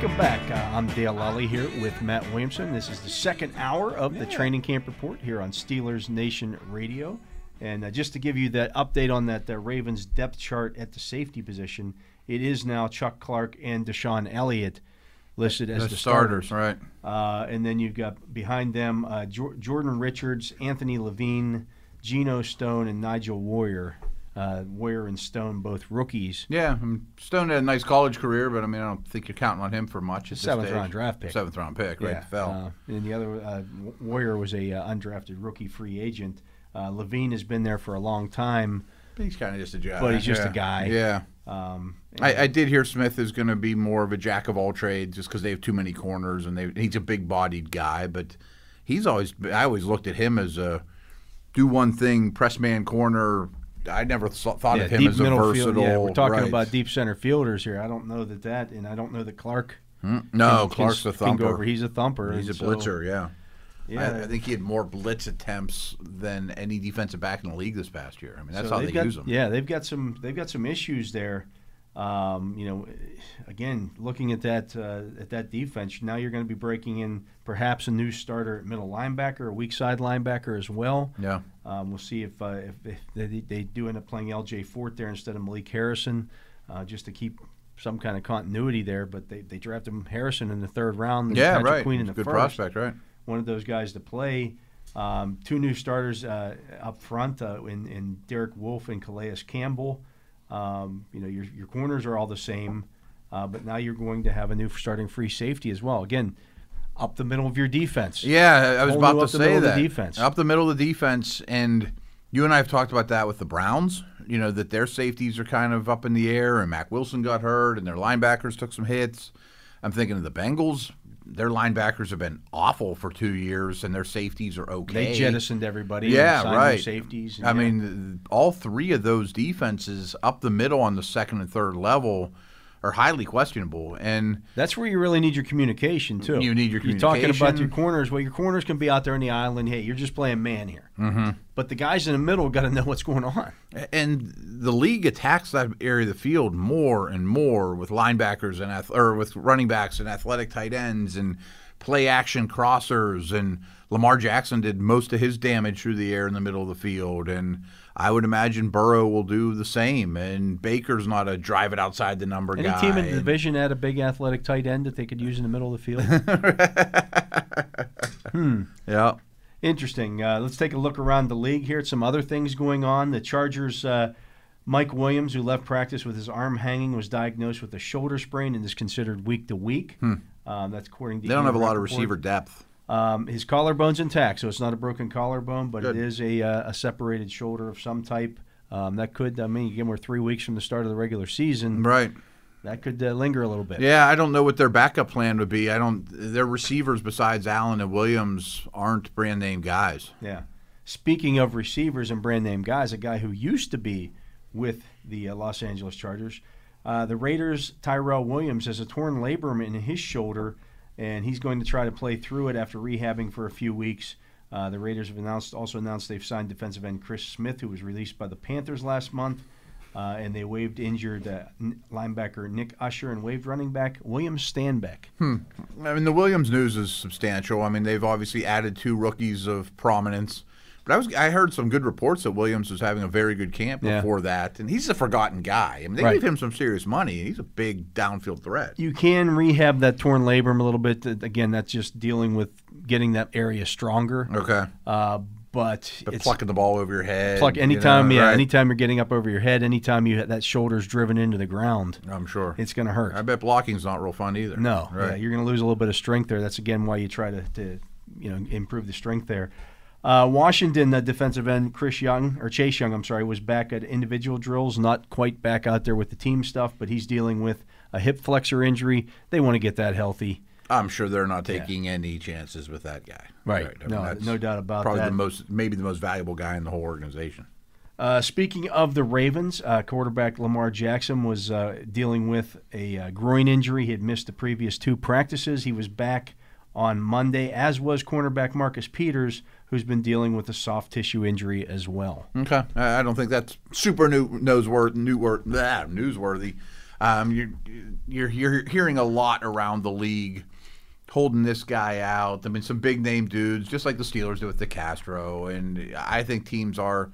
Welcome back. Uh, I'm Dale Lolley here with Matt Williamson. This is the second hour of the training camp report here on Steelers Nation Radio. And uh, just to give you that update on that uh, Ravens depth chart at the safety position, it is now Chuck Clark and DeShon Elliott listed as the, starters. right? Uh, and then you've got behind them uh, Jor- Jordan Richards, Anthony Levine, Geno Stone, and Nigel Warrior. Uh, Warrior and Stone, both rookies. Yeah, I mean, Stone had a nice college career, but I mean, I don't think you're counting on him for much. At Seventh stage. round draft pick. Seventh round pick, right? Fell. Uh, and the other uh, Warrior was a uh, undrafted rookie free agent. Uh, Levine has been there for a long time. he's kind of just a guy. But he's just a guy. Yeah. Um, I, I did hear Smith is going to be more of a jack of all trades just because they have too many corners and they, he's a big bodied guy. But he's always I always looked at him as a do one thing, press man corner. I never thought yeah, of him as a middle versatile. field. Yeah, we're talking right. about deep center fielders here. I don't know that that, and I don't know that Clark. Hmm? No, can- Clark's can, a thumper. over. He's a thumper. He's a so- blitzer. Yeah. Yeah, I, I think he had more blitz attempts than any defensive back in the league this past year. I mean, that's So how they got, use him. Yeah, they've got some. They've got some issues there. Um, you know, again, looking at that uh, at that defense, now you're going to be breaking in perhaps a new starter at middle linebacker, a weak side linebacker as well. Yeah. Um, we'll see if, uh, if, if they, they do end up playing L.J. Fort there instead of Malik Harrison, uh, just to keep some kind of continuity there. But they, they drafted Harrison in the third round. Yeah, Patrick right. Queen in the Good first. prospect, right? One of those guys to play. Um, two new starters uh, up front uh, in, in Derek Wolfe and Calais Campbell. Um, you know, your, your corners are all the same, uh, but now you're going to have a new starting free safety as well. Again, up the middle of your defense. Yeah, I was Whole about to up the say of the that. defense. Up the middle of the defense, and you and I have talked about that with the Browns. You know that their safeties are kind of up in the air, and Mack Wilson got hurt, and their linebackers took some hits. I'm thinking of the Bengals. Their linebackers have been awful for two years, and their safeties are okay. They jettisoned everybody. Yeah, right. Safeties. and I yeah. mean, all three of those defenses up the middle on the second and third level are highly questionable, and That's where you really need your communication too. You need your communication. You're talking about your corners. Well, your corners can be out there on the island. Hey, you're just playing man here. Mm-hmm. But the guys in the middle got to know what's going on. and the league attacks that area of the field more and more with linebackers and or with running backs and athletic tight ends and play action crossers and Lamar Jackson did most of his damage through the air in the middle of the field and I would imagine Burrow will do the same and Baker's not a drive it outside the number Any guy team in the division had a big athletic tight end that they could use in the middle of the field. hmm. yeah Interesting. Uh, let's take a look around the league here at some other things going on. The Chargers uh, Mike Williams, who left practice with his arm hanging, was diagnosed with a shoulder sprain and is considered week to week. Um, that's according to They don't have a lot of receiver depth. Um, his collarbone's intact, so it's not a broken collarbone, but Good. it is a, uh, a separated shoulder of some type. Um, that could, I mean, again, we're three weeks from the start of the regular season. Right. That could uh, linger a little bit. Yeah, I don't know what their backup plan would be. I don't. Their receivers besides Allen and Williams aren't brand name guys. Yeah. Speaking of receivers and brand name guys, a guy who used to be with the uh, Los Angeles Chargers, uh, the Raiders' Tyrell Williams has a torn labrum in his shoulder, and he's going to try to play through it after rehabbing for a few weeks. Uh, the Raiders have announced also announced they've signed defensive end Chris Smith, who was released by the Panthers last month, uh, and they waived injured uh, linebacker Nick Usher and waived running back William Stanbeck. I mean, the Williams news is substantial. I mean, they've obviously added two rookies of prominence. But I was I heard some good reports that Williams was having a very good camp Yeah. before that, and he's a forgotten guy. I mean, they Right. gave him some serious money. And he's a big downfield threat. You can rehab that torn labrum a little bit. Again, that's just dealing with getting that area stronger. Okay, Uh, but but plucking the ball over your head. pluck you anytime. know, yeah, right. anytime you're getting up over your head, anytime you that shoulder's driven into the ground, I'm sure. it's going to hurt. I bet blocking's not real fun either. No, right? yeah, you're going to lose a little bit of strength there. That's again why you try to, to you know improve the strength there. Uh, Washington uh, defensive end Chris Young or Chase Young, I'm sorry, was back at individual drills, not quite back out there with the team stuff, but he's dealing with a hip flexor injury. They want to get that healthy. I'm sure they're not taking any chances with that guy. Right. I mean, No, no doubt about probably that. Probably the most, maybe the most valuable guy in the whole organization. Uh, speaking of the Ravens, uh, quarterback Lamar Jackson was uh, dealing with a uh, groin injury. He had missed the previous two practices. He was back on Monday, as was cornerback Marcus Peters, who's been dealing with a soft tissue injury as well. Okay, I don't think that's super new newsworthy. Newsworthy, newsworthy. Um, you're, you're you're hearing a lot around the league holding this guy out. I mean, some big name dudes, just like the Steelers did with DeCastro, and I think teams are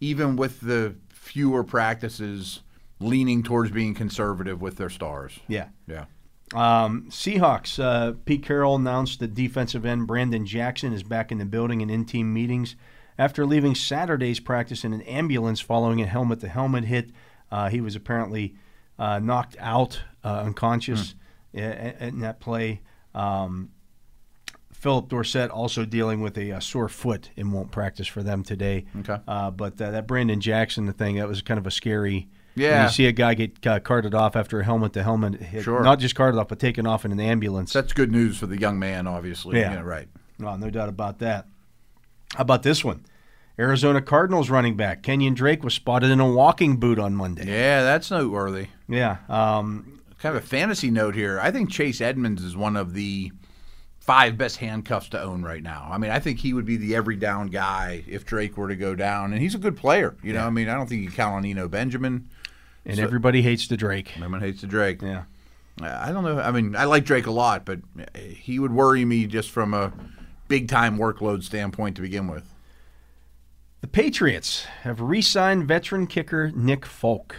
even with the fewer practices leaning towards being conservative with their stars. Yeah. Yeah. Um, Seahawks. Uh, Pete Carroll announced that defensive end Brandon Jackson is back in the building and in team meetings after leaving Saturday's practice in an ambulance following a helmet to helmet hit. Uh, he was apparently uh, knocked out, uh, unconscious i- i- in that play. Um, Phillip Dorsett also dealing with a, uh sore foot and won't practice for them today. Okay. Uh, but uh, that Brandon Jackson, the thing, that was kind of a scary. Yeah. you see a guy get uh, carted off after a helmet to helmet hit. Sure. Not just carted off, but taken off in an ambulance. That's good news for the young man, obviously. Yeah. right. No, no doubt about that. How about this one? Arizona Cardinals running back Kenyan Drake was spotted in a walking boot on Monday. Yeah, that's noteworthy. Yeah. Um, kind of a fantasy note here. I think Chase Edmonds is one of the five best handcuffs to own right now. I mean, I think he would be the every down guy if Drake were to go down, and he's a good player. You know, I mean, I don't think you count on Eno Benjamin. And So- everybody hates the Drake. Everyone hates the Drake. Yeah. I don't know. I mean, I like Drake a lot, but he would worry me just from a big time workload standpoint to begin with. The Patriots have re signed veteran kicker Nick Folk.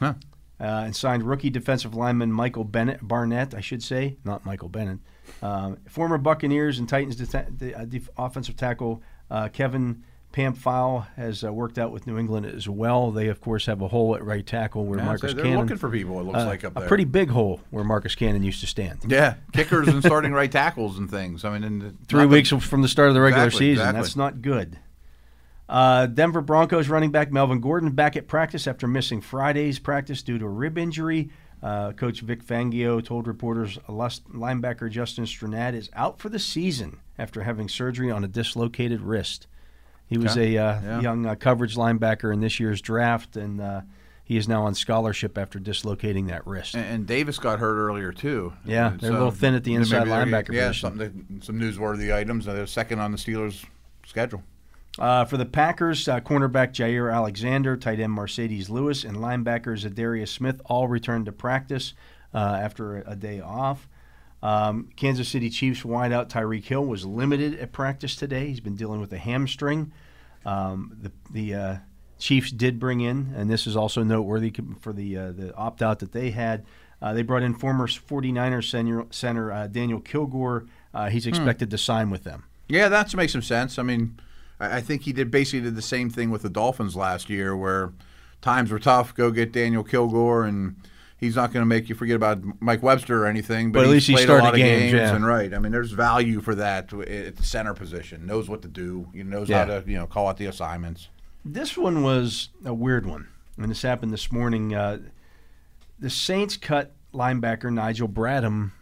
Huh. Uh, and signed rookie defensive lineman Michael Bennett Barnett, I should say, not Michael Bennett. Um, former Buccaneers and Titans the, uh, offensive tackle uh, Kevin Pamphile has uh, worked out with New England as well. They, of course, have a hole at right tackle where Yeah, Marcus they're Cannon. looking for people. It looks uh, like up there. a pretty big hole where Marcus Cannon used to stand. yeah, kickers and starting right tackles and things. I mean, the- Three not the- weeks from the start of the regular Exactly, season. exactly. That's not good. Uh, Denver Broncos running back Melvin Gordon back at practice after missing Friday's practice due to a rib injury. Uh, Coach Vic Fangio told reporters linebacker Justin Strnad is out for the season after having surgery on a dislocated wrist. He was Okay. a uh, Yeah. young uh, coverage linebacker in this year's draft, and uh, he is now on scholarship after dislocating that wrist. And, and Davis got hurt earlier too. Yeah, Uh, they're a little thin at the inside linebacker Yeah, position. some newsworthy items. They're second on the Steelers' schedule. Uh, for the Packers, uh, cornerback Jaire Alexander, tight end Marcedes Lewis, and linebacker Za'Darius Smith all returned to practice uh, after a, a day off. Um, Kansas City Chiefs wideout Tyreek Hill was limited at practice today. He's been dealing with a hamstring. Um, the the uh, Chiefs did bring in, and this is also noteworthy for the uh, the opt out that they had. Uh, they brought in former 49ers center, center uh, Daniel Kilgore. Uh, he's expected to sign with them. Yeah, that makes some sense. I mean, I, I think he did basically did the same thing with the Dolphins last year, where times were tough, go get Daniel Kilgore, and he's not going to make you forget about Mike Webster or anything. But, But at he's least he started a lot of games, games, yeah. and right. I mean, there's value for that at the center position. Knows what to do. He knows Yeah. how to you know call out the assignments. This one was a weird one. And this happened this morning. Uh, the Saints cut linebacker Nigel Bradham.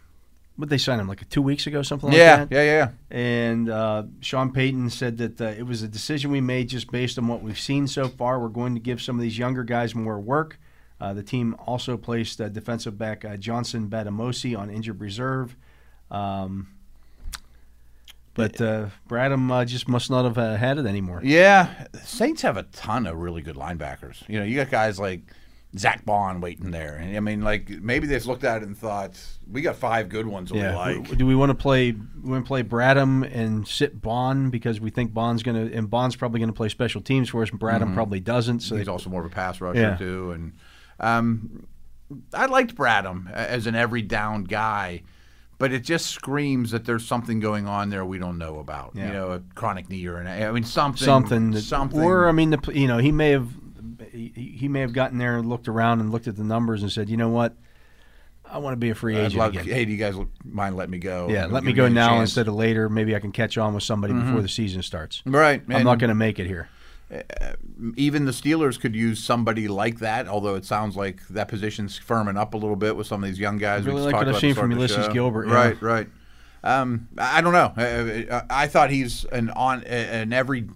What they sign him like two weeks ago, something like yeah, that. Yeah, yeah, yeah. And uh, Sean Payton said that uh, it was a decision we made just based on what we've seen so far. We're going to give some of these younger guys more work. Uh, the team also placed uh, defensive back uh, Johnson Bademosi on injured reserve. Um, but uh, Bradham uh, just must not have uh, had it anymore. Yeah, Saints have a ton of really good linebackers. You know, you got guys like Zack Baun waiting there. And I mean, like maybe they just looked at it and thought, we got five good ones Yeah. like. Do we want to play? We want to play Bradham and sit Baun because we think Baun's going to, and Baun's probably going to play special teams for us. and Bradham probably doesn't. So He's they, also more of a pass rusher Yeah. too, and um, I liked Bradham as an every down guy, but it just screams that there's something going on there we don't know about. Yeah. You know, a chronic knee or an I mean something, something, that- something. Or I mean, the, you know, he may have, he, he may have gotten there and looked around and looked at the numbers and said, you know what, I want to be a free agent love, again. hey, do you guys mind letting me go? yeah, let me go now instead of later. Maybe I can catch on with somebody before the season starts. Right, I'm and- not going to make it here. Even the Steelers could use somebody like that. Although it sounds like that position's firming up a little bit with some of these young guys. Really we like what I've seen from Ulysees. Gilbert, yeah. Right, right. Um, I I don't know. I, I- I thought he's an on an every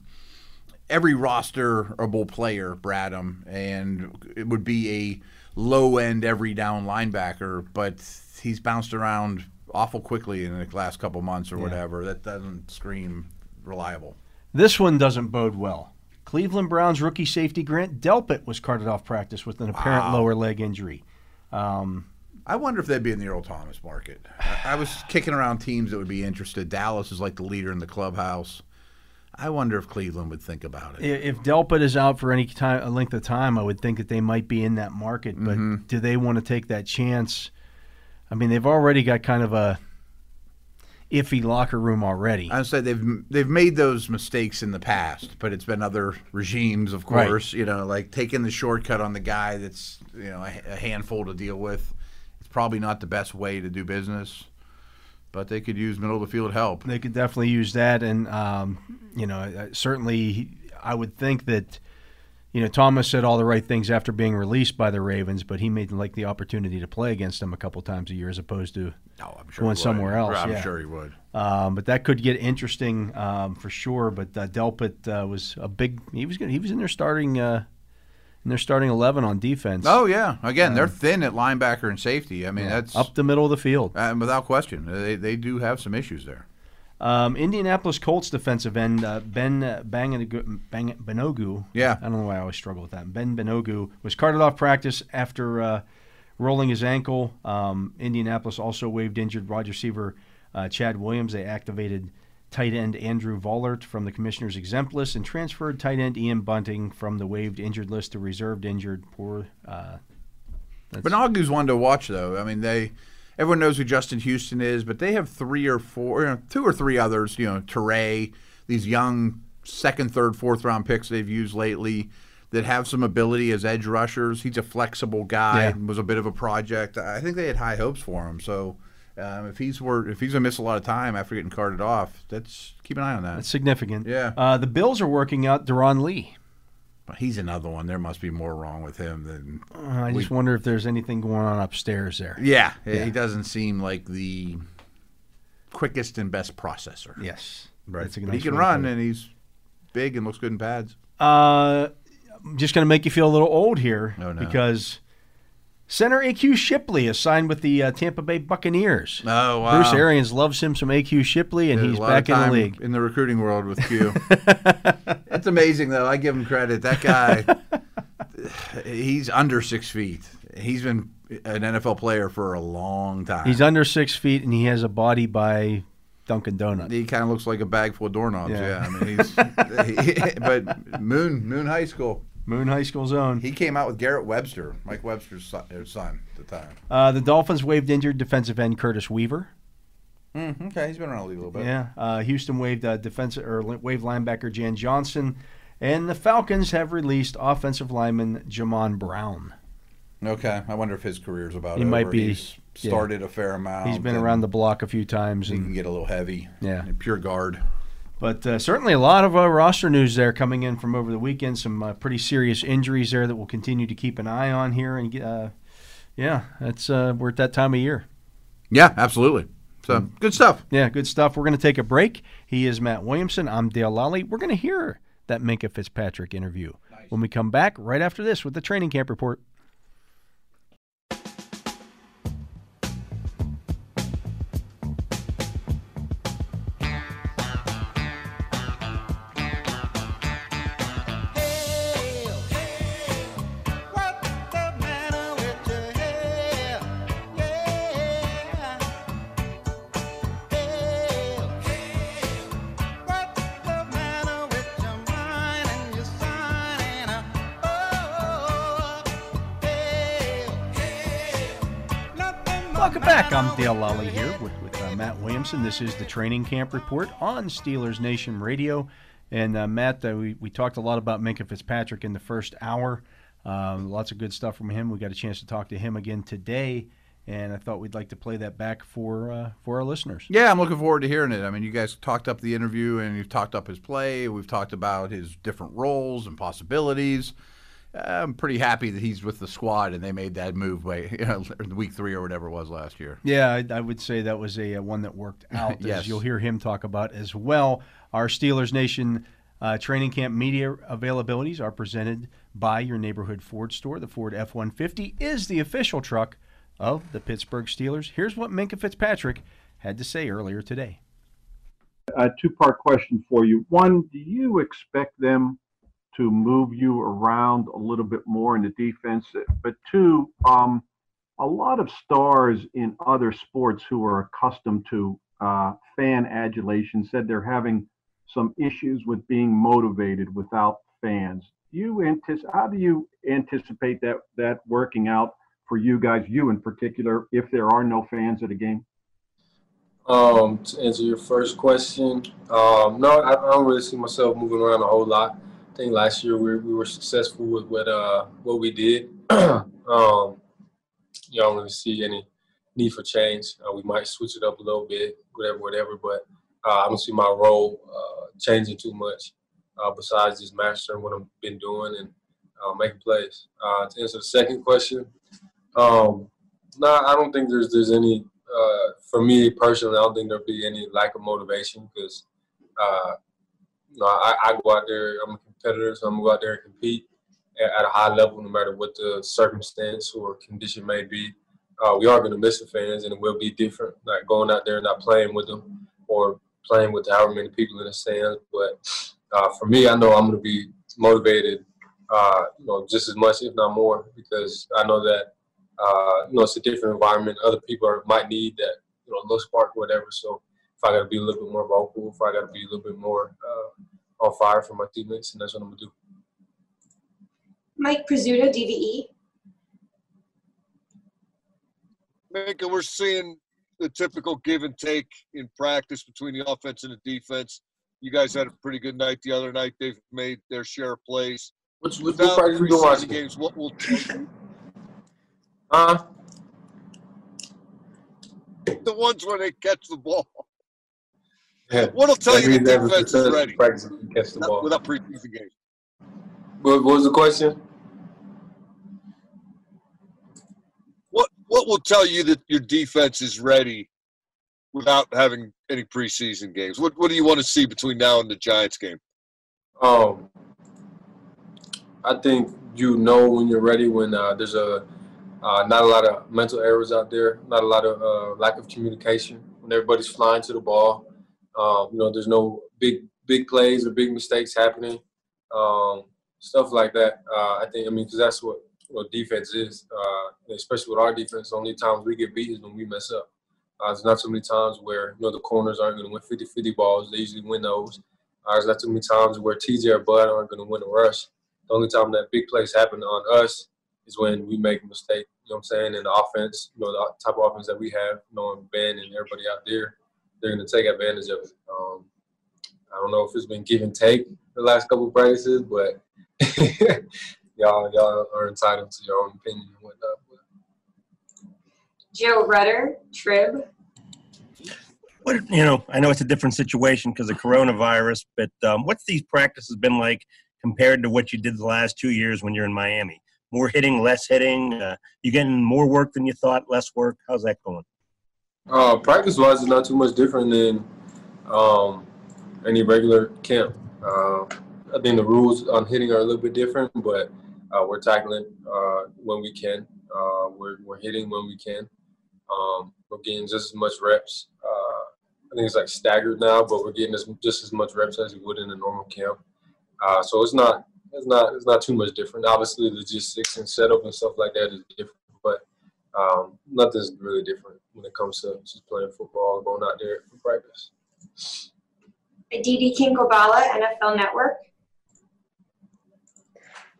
every rosterable player, Bradham, and it would be a low end every down linebacker, but he's bounced around awful quickly in the last couple months or whatever. That doesn't scream reliable. This one doesn't bode well. Cleveland Browns rookie safety Grant Delpit was carted off practice with an apparent lower leg injury. Um, I wonder if they'd be in the Earl Thomas market. I I was kicking around teams that would be interested. Dallas is like the leader in the clubhouse. I wonder if Cleveland would think about it. if Delpit is out for any time, a length of time, I would think that they might be in that market. But Mm-hmm. do they want to take that chance? I mean, they've already got kind of a iffy locker room already. I said they've they've made those mistakes in the past, but it's been other regimes, of Right. course. You know, like taking the shortcut on the guy that's you know a, a handful to deal with. It's probably not the best way to do business, but they could use middle of the field help. They could definitely use that, and um, you know, uh, certainly, I would think that, you know, Thomas said all the right things after being released by the Ravens, but he made like the opportunity to play against them a couple times a year as opposed to. No, I'm sure Going somewhere else, I'm yeah. sure he would. Um, but that could get interesting um, for sure. But uh, Delpit uh, was a big. He was gonna, he was in their starting uh, in their starting eleven on defense. Oh yeah, again they're thin at linebacker and safety. I mean that's up the middle of the field. Uh, without question, they, they do have some issues there. Um, Indianapolis Colts defensive end uh, Ben uh, Bang, Banogu. Yeah. I don't know why I always struggle with that. Ben Banogu was carted off practice after uh, rolling his ankle. Um, Indianapolis also waived injured wide receiver uh, Chad Williams. They activated tight end Andrew Vollert from the commissioner's exempt list and transferred tight end Ian Bunting from the waived injured list to reserved injured. Poor. Uh, Banogu's one to watch though. I mean they. Everyone knows who Justin Houston is, but they have three or four, you know, two or three others. You know, Turay, these young second, third, fourth round picks they've used lately that have some ability as edge rushers. He's a flexible guy. Yeah. Was a bit of a project. I think they had high hopes for him. So um, if he's were if he's gonna miss a lot of time after getting carted off, that's keep an eye on that. that's significant. Yeah. Uh, the Bills are working out Darron Lee. He's another one. There must be more wrong with him than. Uh, I just wonder if there's anything going on upstairs there. Yeah, Yeah. he doesn't seem like the quickest and best processor. Yes. Right. That's a But nice he can run, and he's big and looks good in pads. Uh, I'm just going to make you feel a little old here Oh, no. because center AQ Shipley is signed with the uh, Tampa Bay Buccaneers. Oh wow! Bruce Arians loves him some AQ Shipley, and There's he's back in the league. in the recruiting world with Q. it's amazing though. I give him credit. That guy, he's under six feet. He's been an NFL player for a long time. He's under six feet, and he has a body by Dunkin' Donuts. he kind of looks like a bag full of doorknobs. Yeah. Yeah, I mean, he's. he- but Moon Moon High School. Moon High School zone. He came out with Garrett Webster, Mike Webster's son, uh, son at the time. Uh, the Dolphins waived injured defensive end Curtis Weaver. Mm, okay, he's been around a little bit. Yeah. Uh, Houston waived uh, defensive or li- waived linebacker Jan Johnson, And the Falcons have released offensive lineman Jamon Brown. Okay, I wonder if his career's about He over. might be- He's yeah. started a fair amount. He's been around the block a few times. He And can get a little heavy. Yeah. pure guard. But uh, certainly a lot of uh, roster news there coming in from over the weekend. Some uh, pretty serious injuries there that we'll continue to keep an eye on here. And uh, yeah, that's uh, we're at that time of year. Yeah, absolutely. So good stuff. Yeah, good stuff. We're going to take a break. He is Matt Williamson. I'm Dale Lolley. We're going to hear that Minkah Fitzpatrick interview when we come back right after this with the training camp report. Dale Lolley here with, with uh, Matt Williamson. This is the training camp report on Steelers Nation Radio. And uh, Matt, uh, we, we talked a lot about Minkah Fitzpatrick in the first hour. Um, lots of good stuff from him. We got a chance to talk to him again today, and I thought we'd like to play that back for uh, for our listeners. Yeah, I'm looking forward to hearing it. I mean, you guys talked up the interview and you've talked up his play. We've talked about his different roles and possibilities. I'm pretty happy that he's with the squad and they made that move by you know, week three or whatever it was last year. Yeah, I, I would say that was a, uh one that worked out. Yes. As you'll hear him talk about as well. Our Steelers Nation uh, training camp media availabilities are presented by your neighborhood Ford store. The Ford F 150 is the official truck of the Pittsburgh Steelers. Here's what Minkah Fitzpatrick had to say earlier today. a two-part question for you. One, do you expect them to move you around a little bit more in the defense? But two, um, a lot of stars in other sports who are accustomed to uh, fan adulation said they're having some issues with being motivated without fans. You anticipate? How do you anticipate that that working out for you guys, you in particular, if there are no fans at a game? Um, to answer your first question, um, no, I, I don't really see myself moving around a whole lot. I think last year we, we were successful with what uh, what we did. um, you don't really see any need for change. Uh, we might switch it up a little bit, whatever, whatever. But uh, I don't see my role uh, changing too much. Uh, besides just mastering what I've been doing and uh, making plays. To answer the second question, um, no, I don't think there's there's any for me personally, I don't think there'll be any lack of motivation because, know, I, I go out there. I'm a competitor, so I'm gonna go out there and compete at, at a high level, no matter what the circumstance or condition may be. Uh, we are gonna miss the fans, and it will be different, like going out there and not playing with them or playing with however many people in the stands. But uh, for me, I know I'm gonna be motivated, uh, you know, just as much, if not more, because I know that uh, you know, it's a different environment. Other people are, might need that, you know, little spark or whatever. So if I got to be a little bit more vocal, if I got to be a little bit more uh, on fire for my teammates, and that's what I'm gonna do. Mike Prisuta, DVE. Minkah, we're seeing the typical give and take in practice between the offense and the defense. You guys had a pretty good night the other night. They've made their share of plays. Which, which, Without practice you been preseason watching? games, what will the Uh, ones where they catch the ball? Yeah. What'll tell That you the defense is ready Practice catch the ball. without preseason games? What, what was the question? What what will tell you that your defense is ready without having any preseason games? What what do you want to see between now and the Giants game? Um, I think you know when you're ready when uh, there's a uh, not a lot of mental errors out there, not a lot of uh, lack of communication. When everybody's flying to the ball, um, you know, there's no big big plays or big mistakes happening, um, stuff like that. Uh, I think I mean because that's what what defense is, uh, especially with our defense. The only times we get beat is when we mess up. Uh, there's not so many times where you know the corners aren't going to win 50-50 balls. They usually win those. Uh, there's not too many times where TJ or Bud aren't going to win a rush. The only time that big plays happen on us is when we make a mistake. You know what I'm saying? In the offense, you know, the type of offense that we have, knowing Ben and everybody out there, they're going to take advantage of it. Um, I don't know if it's been give and take the last couple practices, but y'all y'all are entitled to your own opinion and whatnot. Joe Rutter, Trib. What you know, I know it's a different situation because of coronavirus, but um, what's these practices been like compared to what you did the last two years when you're in Miami? More hitting, less hitting. Uh, you getting more work than you thought, less work. How's that going? Uh, practice wise, it's not too much different than um, any regular camp. Uh, I think the rules on hitting are a little bit different, but uh, we're tackling uh, when we can. Uh, we're, we're hitting when we can. Um, we're getting just as much reps. Uh, I think it's like staggered now, but we're getting as, just as much reps as we would in a normal camp. So it's not it's not it's not too much different. Obviously, logistics and setup and stuff like that is different, but um, nothing's really different when it comes to just playing football, going out there for practice. Aditi Kinkhabwala, NFL Network.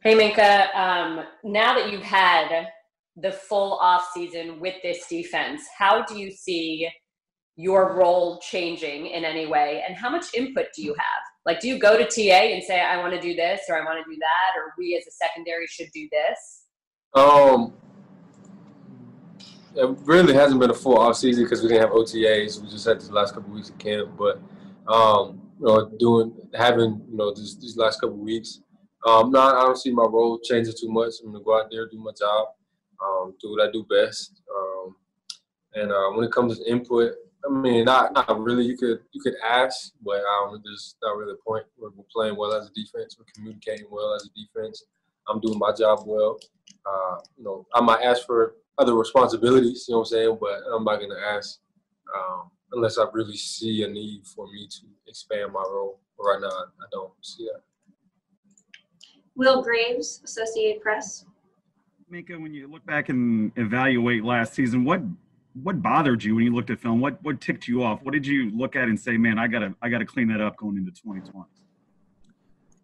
Hey Minkah, um, now that you've had the full off season with this defense, how do you see your role changing in any way, and how much input do you have? Like, do you go to TA and say, "I want to do this" or "I want to do that," or "We as a secondary should do this"? Um, it really hasn't been a full off season because we didn't have OTAs. We just had the last couple weeks of camp, but um, you know, doing having you know this, these last couple weeks, um, no, I don't see my role changing too much. I'm gonna go out there, do my job, um, do what I do best. Um, and uh, when it comes to input, I mean, not not really. You could you could ask, but um, there's not really a point. We're, we're playing well as a defense. We're communicating well as a defense. I'm doing my job well. Uh, you know, I might ask for other responsibilities. You know what I'm saying? But I'm not gonna ask um, unless I really see a need for me to expand my role. But right now, I, I don't see that. Will Graves, Associated Press. Minkah, when you look back and evaluate last season, what what bothered you when you looked at film? What what ticked you off? What did you look at and say, "Man, I gotta I gotta clean that up going into 2020"?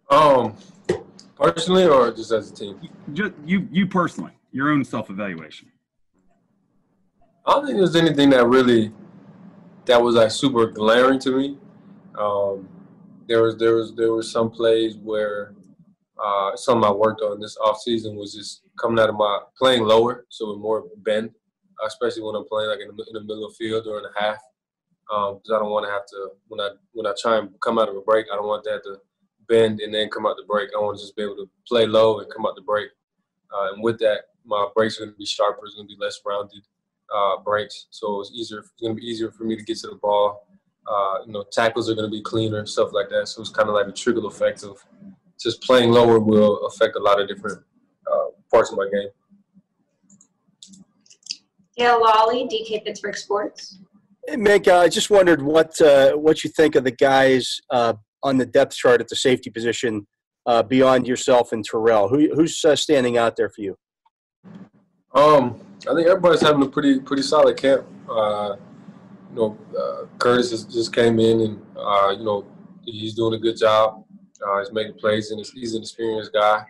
Um, personally, or just as a team? Just you you personally, your own self evaluation. I don't think there's anything that really that was like super glaring to me. Um, there was there was there were some plays where uh, something I worked on this off season was just coming out of my playing lower, so more bend, especially when I'm playing like in the, in the middle of the field or in the half, because I don't want to have to when I when I try and come out of a break, I don't want that to bend and then come out the break. I want to just be able to play low and come out the break, uh, and with that, my breaks are going to be sharper. It's going to be less rounded uh, breaks, so it's easier. It's going to be easier for me to get to the ball. Uh, you know, tackles are going to be cleaner, stuff like that. So it's kind of like a trickle effect of just playing lower will affect a lot of different uh, parts of my game. Dale Lolley, DK Pittsburgh Sports. Hey, Minkah, I just wondered what uh, what you think of the guys uh, on the depth chart at the safety position uh, beyond yourself and Terrell. Who, who's uh, standing out there for you? Um, I think everybody's having a pretty pretty solid camp. Uh, you know, uh, Curtis has, just came in and uh, you know he's doing a good job. Uh, he's making plays and he's, an experienced guy.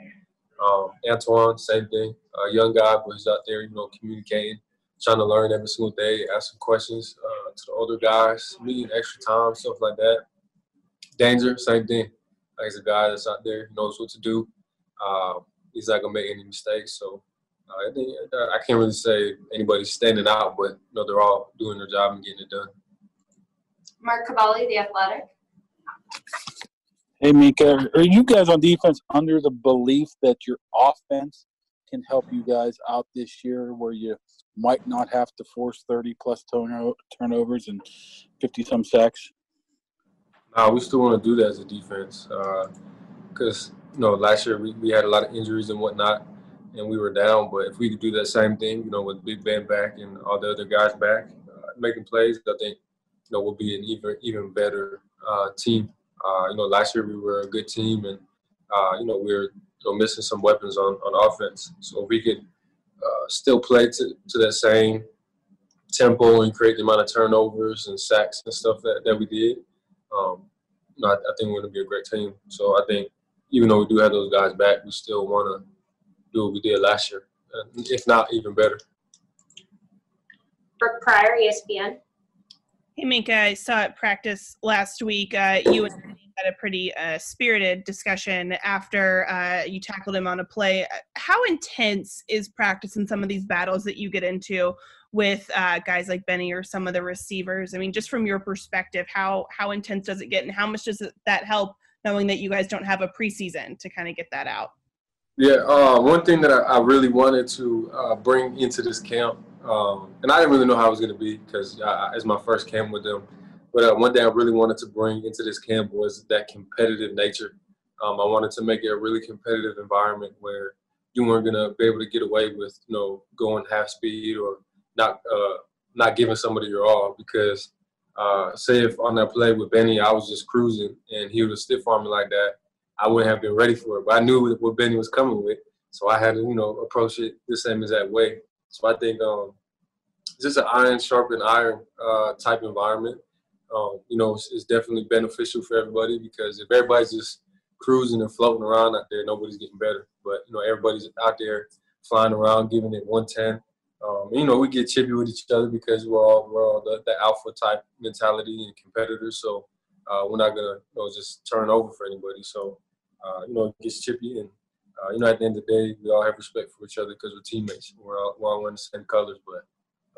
Um, Antoine, same thing, uh, young guy, but he's out there, you know, communicating, trying to learn every single day, asking questions uh, to the older guys, needing extra time, stuff like that. Danger, same thing. Like he's a guy that's out there, knows what to do. Uh, he's not gonna make any mistakes, so uh, I think I can't really say anybody's standing out, but you know they're all doing their job and getting it done. Mark Kaboly, The Athletic. Hey, Minkah, are you guys on defense under the belief that your offense can help you guys out this year where you might not have to force 30 plus turno- turnovers and 50 some sacks? Nah, we still want to do that as a defense because you know last year we, we had a lot of injuries and whatnot, and we were down. But if we could do that same thing, you know, with Big Ben back and all the other guys back uh, making plays, I think you know we'll be an even even better uh, team. Uh, you know, last year we were a good team, and uh, you know we were you know, missing some weapons on, on offense. So if we could uh, still play to, to that same tempo and create the amount of turnovers and sacks and stuff that, that we did, um, you know, I, I think we're going to be a great team. So I think even though we do have those guys back, we still want to do what we did last year, if not even better. Brooke Pryor, ESPN. Hey, Minkah, I saw at practice last week. Uh, you and had a pretty uh, spirited discussion after uh, you tackled him on a play. How intense is practice in some of these battles that you get into with uh, guys like Benny or some of the receivers? I mean, just from your perspective, how how intense does it get, and how much does it, that help knowing that you guys don't have a preseason to kind of get that out? Yeah, uh, one thing that I, I really wanted to uh, bring into this camp, um, and I didn't really know how it was going to be because it's my first camp with them. But uh, one thing I really wanted to bring into this camp was that competitive nature. Um, I wanted to make it a really competitive environment where you weren't going to be able to get away with, you know, going half speed or not uh, not giving somebody your all. Because uh, say if on that play with Benny, I was just cruising and he would have stiff armed me like that, I wouldn't have been ready for it. But I knew what Benny was coming with, so I had to, you know, approach it the same exact way. So I think um, just an iron sharpened iron uh, type environment um, you know, it's, it's, definitely beneficial for everybody because if everybody's just cruising and floating around out there, nobody's getting better. But you know, everybody's out there flying around, giving it 110. Um, you know, we get chippy with each other because we're all we're all the, the alpha type mentality and competitors. So uh, we're not gonna you know just turn over for anybody. So uh, you know, it gets chippy and. Uh, you know, at the end of the day, we all have respect for each other because we're teammates. We're all, we're all wearing the same colors, but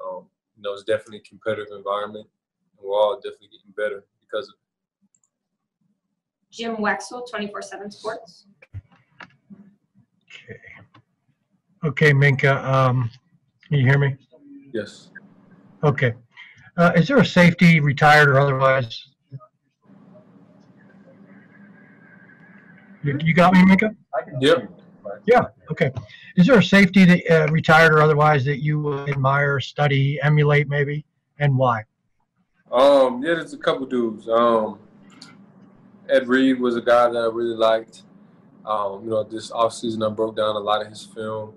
um, you know, it's definitely a competitive environment and we're all definitely getting better because of it. Jim Wexell, 24/7 Sports. Okay. Okay, Minkah. Um, can you hear me? Yes. Okay. Uh, is there a safety, retired or otherwise? You, you got me, Minkah? Yep. Yeah. Okay. Is there a safety that uh, retired or otherwise that you uh, admire, study, emulate, maybe, and why? Um, yeah, there's a couple dudes. Um, Ed Reed was a guy that I really liked. Um, you know, this offseason I broke down a lot of his film.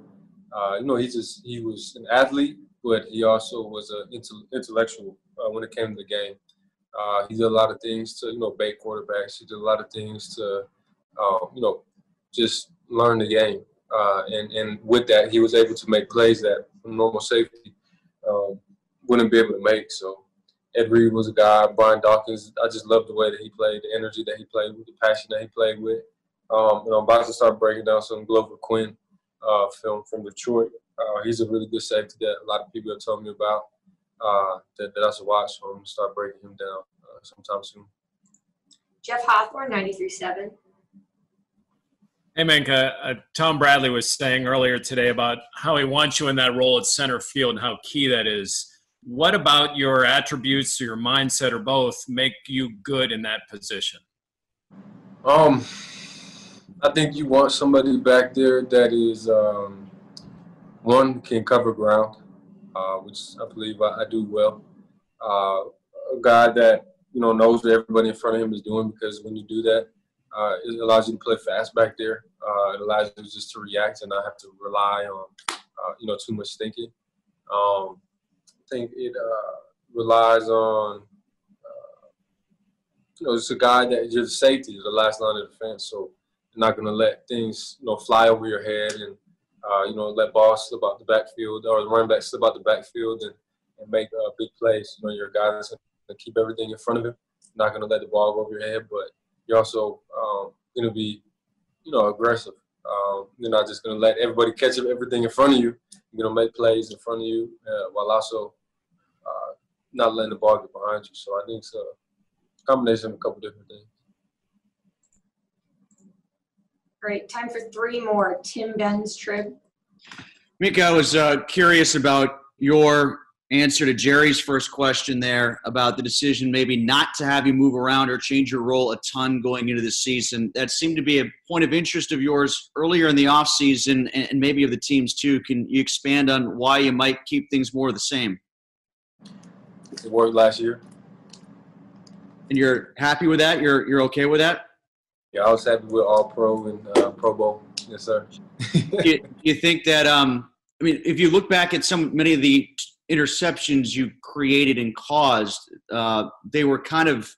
Uh, you know, he just he was an athlete, but he also was an intellectual uh, when it came to the game. Uh, he did a lot of things to you know bait quarterbacks. He did a lot of things to um, you know just learn the game. Uh, and and with that, he was able to make plays that normal safety um, wouldn't be able to make. So Ed Reed was a guy. Brian Dawkins, I just loved the way that he played, the energy that he played with, the passion that he played with. Um, you know, I'm about to start breaking down some Glover Quin uh, film from Detroit. Uh, he's a really good safety that a lot of people have told me about uh, that, that I should watch. So I'm going to start breaking him down uh, sometime soon. Jeff Hathhorn, 93.7. Hey, Minkah. Uh, Tom Bradley was saying earlier today about how he wants you in that role at center field and how key that is what about your attributes or your mindset or both make you good in that position? Um, I think you want somebody back there that is um, one can cover ground, uh, which I believe I, I do well. Uh, a guy that you know knows what everybody in front of him is doing because when you do that, uh, it allows you to play fast back there. Uh, it allows you just to react and not have to rely on uh, you know too much thinking. Um, think it uh, relies on, uh, you know, it's a guy that you're the safety, the last line of defense. So you're not going to let things, you know, fly over your head and, uh, you know, let balls slip out the backfield or the running back slip out the backfield and, and make big plays. You know, you're a guy that's going to keep everything in front of him, not going to let the ball go over your head, but you're also um, going to be, you know, aggressive. Um, you're not just going to let everybody catch up everything in front of you. You're going to make plays in front of you uh, while also uh, not letting the ball get behind you. So I think it's a combination of a couple different things. Great. Time for three more. Tim Benz Trib. Minkah, I was uh, curious about your answer to Jerry's first question there about the decision maybe not to have you move around or change your role a ton going into the season. That seemed to be a point of interest of yours earlier in the offseason and maybe of the teams too. Can you expand on why you might keep things more the same? It worked last year. And you're happy with that? You're you're okay with that? Yeah, I was happy with All Pro and uh, Pro Bowl. Yes, sir. do, you, do you think that? Um, I mean, if you look back at some many of the interceptions you created and caused, uh, they were kind of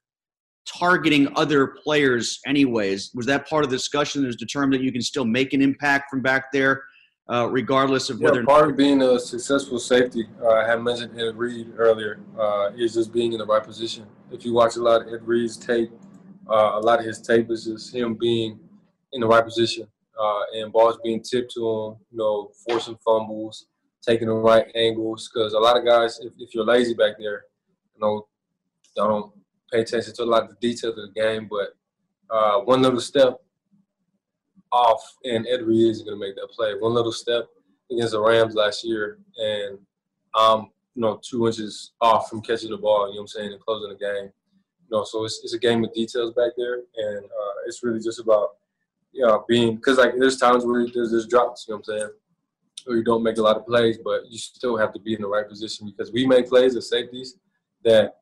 targeting other players anyways. Was that part of the discussion that was determined that you can still make an impact from back there uh, regardless of yeah, whether part of being a successful safety, uh, I had mentioned Ed Reed earlier, uh, is just being in the right position. If you watch a lot of Ed Reed's tape, uh, a lot of his tape is just him being in the right position uh, and balls being tipped to him, you know, forcing fumbles, taking the right angles. Because a lot of guys, if, if you're lazy back there, you know, don't pay attention to a lot of the details of the game. But uh, one little step off, and Ed Reed is going to make that play. One little step against the Rams last year, and I'm you know two inches off from catching the ball. You know what I'm saying, and closing the game. You know, so it's, it's a game of details back there, and uh, it's really just about you know being because like there's times where there's there's drops. You know what I'm saying, where you don't make a lot of plays, but you still have to be in the right position because we make plays as safeties that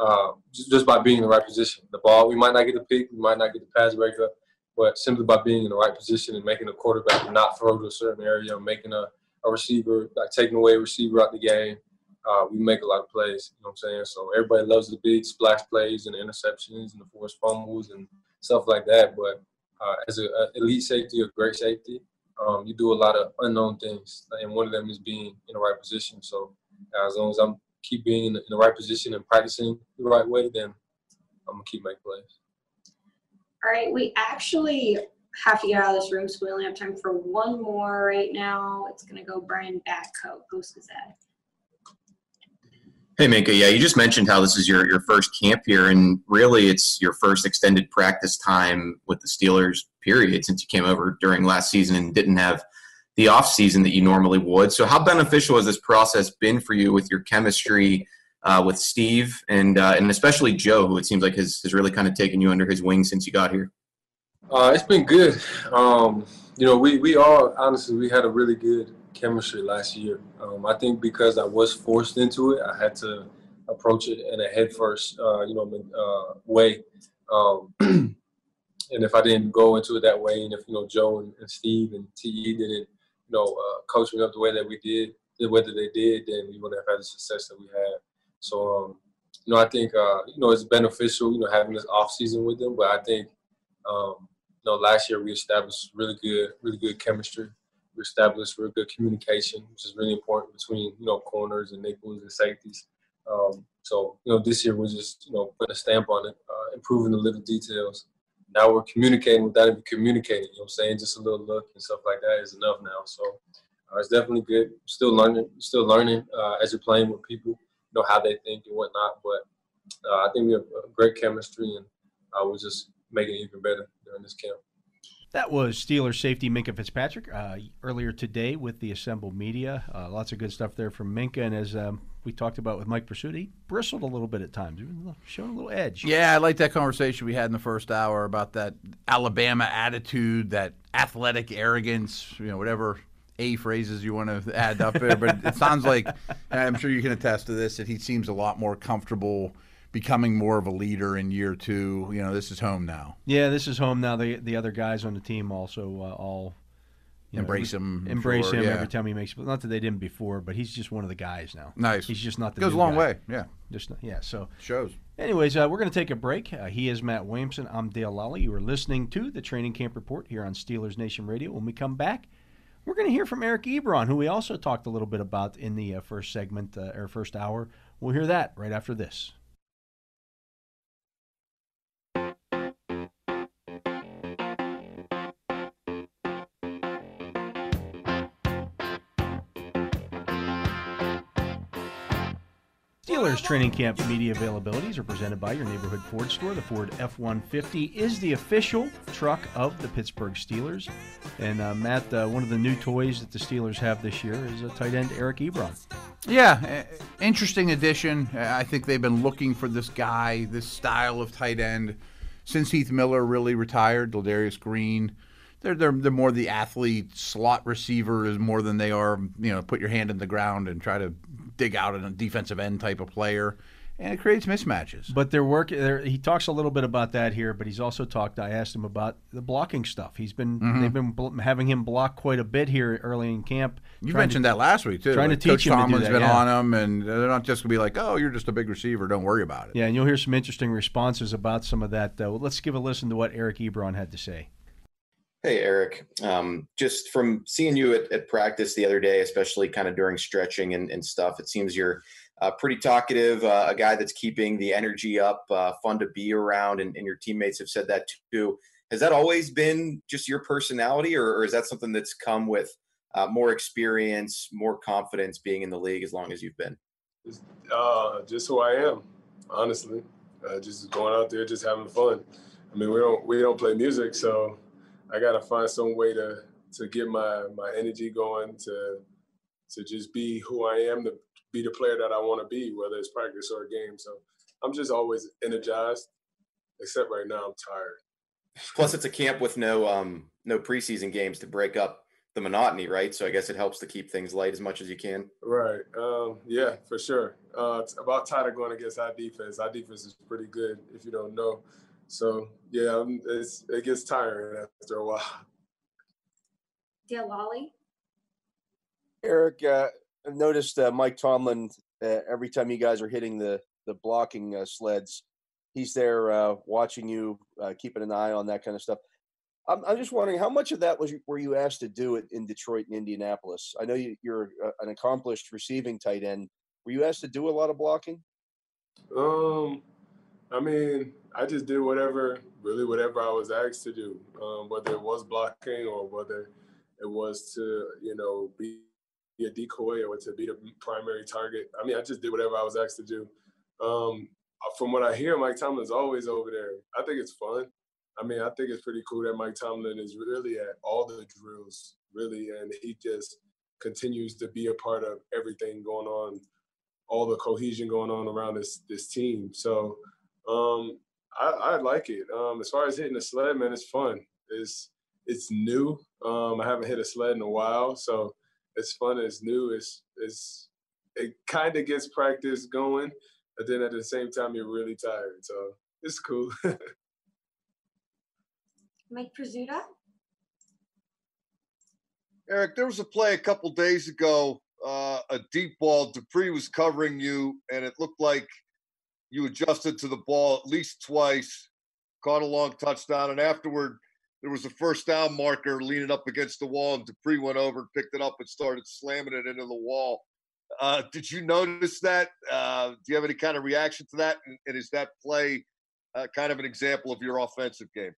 uh, just, by being in the right position. The ball, we might not get the pick, we might not get the pass breakup, but simply by being in the right position and making a quarterback not throw to a certain area, or making a, a receiver, like taking away a receiver out the game, uh, we make a lot of plays. You know what I'm saying? So everybody loves the big splash plays and interceptions and the forced fumbles and stuff like that. But uh, as an elite safety or great safety, um, you do a lot of unknown things, and one of them is being in the right position. So as long as I'm keep being in the, in the right position and practicing the right way, then I'm gonna keep making plays. All right, we actually have to get out of this room, so we only have time for one more right now. It's gonna go Brian Batko, Ghost Gazette. Hey, Minkah. Yeah, you just mentioned how this is your, your first camp here, and really it's your first extended practice time with the Steelers, period, since you came over during last season and didn't have the off season that you normally would. So, how beneficial has this process been for you with your chemistry uh, with Steve and uh, and especially Joe, who it seems like has, has really kind of taken you under his wing since you got here? Uh, it's been good. Um, you know, we we all honestly we had a really good chemistry last year. Um, I think because I was forced into it, I had to approach it in a head first, uh, you know, uh, way. Um, and if I didn't go into it that way, and if you know Joe and, and Steve and Te didn't, you know, uh, coach me up the way that we did, that they did, then we wouldn't have had the success that we had. So, um, you know, I think uh, you know it's beneficial, you know, having this off season with them. But I think, um, you know, last year we established really good, really good chemistry we established real good communication, which is really important between you know corners and nickels and safeties. Um, so you know this year we're just you know putting a stamp on it, uh, improving the little details. Now we're communicating without even communicating. You know what I'm saying? Just a little look and stuff like that is enough now. So uh, it's definitely good. Still learning, still learning uh, as you're playing with people, you know how they think and whatnot. But uh, I think we have great chemistry, and uh, we're just making it even better during this camp. That was Steelers safety Minkah Fitzpatrick uh, earlier today with the assembled media. Uh, lots of good stuff there from Minkah, and as um, we talked about with Mike Prisuta, he bristled a little bit at times, showing a little edge. Yeah, I like that conversation we had in the first hour about that Alabama attitude, that athletic arrogance, you know, whatever a phrases you want to add up there. But it sounds like, I'm sure you can attest to this, that he seems a lot more comfortable becoming more of a leader in year two. You know, this is home now. Yeah, this is home now. The the other guys on the team also uh, all know, Embrace every- him, Embrace him yeah. every time he makes. Not that they didn't before, but he's just one of the guys now. Nice. He's just not the Goes a long guy. way, yeah. Just not, yeah. So shows. Anyways, uh, we're going to take a break. Uh, he is Matt Williamson. I'm Dale Lolley. You are listening to the Training Camp Report here on Steelers Nation Radio. When we come back, we're going to hear from Eric Ebron, who we also talked a little bit about in the uh, first segment uh, or first hour. We'll hear that right after this. Steelers training camp media availabilities are presented by your neighborhood Ford store. The Ford F 150 is the official truck of the Pittsburgh Steelers. And uh, Matt, uh, one of the new toys that the Steelers have this year is a tight end Eric Ebron. Yeah, interesting addition. I think they've been looking for this guy, this style of tight end, since Heath Miller really retired. Ladarius Green, they're they're they're more the athlete slot receivers more than they are you know put your hand in the ground and try to dig out a defensive end type of player, and it creates mismatches. But they're working. He talks a little bit about that here, but he's also talked. I asked him about the blocking stuff. He's been Mhm. they've been bl- having him block quite a bit here early in camp. You mentioned to- that last week too. Trying Like, to teach Coach him Tomlin's to do that. been yeah. on him, and they're not just gonna be like, "Oh, you're just a big receiver. Don't worry about it." Yeah, and you'll hear some interesting responses about some of that. Though, let's give a listen to what Eric Ebron had to say. Hey, Eric. Um, just from seeing you at, at practice the other day, especially kind of during stretching and, and stuff, it seems you're uh, pretty talkative, uh, a guy that's keeping the energy up, uh, fun to be around, and, and your teammates have said that too. Has that always been just your personality, or, or is that something that's come with uh, more experience, more confidence being in the league as long as you've been? Uh, just who I am, honestly. Uh, just going out there, just having fun. I mean, we don't we don't play music, so I gotta find some way to to get my my energy going to to just be who I am, to be the player that I want to be, whether it's practice or a game. So I'm just always energized, except right now I'm tired. Plus, it's a camp with no um, no preseason games to break up the monotony, right? So I guess it helps to keep things light as much as you can. Right. Um, yeah, for sure. Uh, it's about tired of going against our defense. Our defense is pretty good, if you don't know. So yeah, um, it's, it gets tiring after a while. Dale Lolley. Eric, uh, I've noticed uh, Mike Tomlin uh, every time you guys are hitting the the blocking uh, sleds, he's there uh, watching you, uh, keeping an eye on that kind of stuff. I'm, I'm just wondering how much of that was you, were you asked to do it in Detroit and Indianapolis? I know you, you're uh, an accomplished receiving tight end. Were you asked to do a lot of blocking? Um, I mean, I just did whatever, really whatever I was asked to do, um, whether it was blocking or whether it was to, you know, be a decoy or to be the primary target. I mean, I just did whatever I was asked to do. Um, from what I hear, Mike Tomlin's always over there. I think it's fun. I mean, I think it's pretty cool that Mike Tomlin is really at all the drills, really, and he just continues to be a part of everything going on, all the cohesion going on around this this team. So um, I, I like it. Um, as far as hitting the sled, man, it's fun. It's it's new. Um, I haven't hit a sled in a while, so it's fun. It's new. It's it's it kind of gets practice going, but then at the same time you're really tired. So it's cool. Mike Prisuta. Eric, there was a play a couple days ago, uh, a deep ball. Dupree was covering you, and it looked like you adjusted to the ball at least twice, caught a long touchdown, and afterward there was a first down marker leaning up against the wall, and Dupree went over and picked it up and started slamming it into the wall. Uh, did you notice that? Uh, do you have any kind of reaction to that? And, and is that play uh, kind of an example of your offensive game?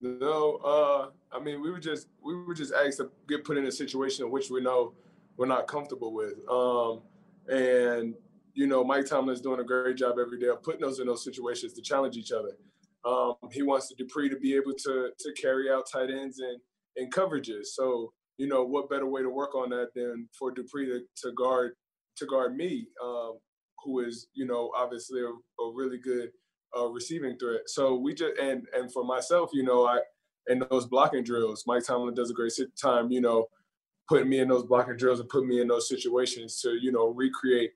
No, uh, I mean we were just we were just asked to get put in a situation in which we know we're not comfortable with. Um, and you know, Mike Tomlin's doing a great job every day of putting us in those situations to challenge each other. Um, he wants the Dupree to be able to to carry out tight ends and and coverages. So you know, what better way to work on that than for Dupree to, to guard to guard me, um, who is you know obviously a, a really good uh, receiving threat. So we just and and for myself, you know, I in those blocking drills, Mike Tomlin does a great time, you know, putting me in those blocking drills and putting me in those situations to you know recreate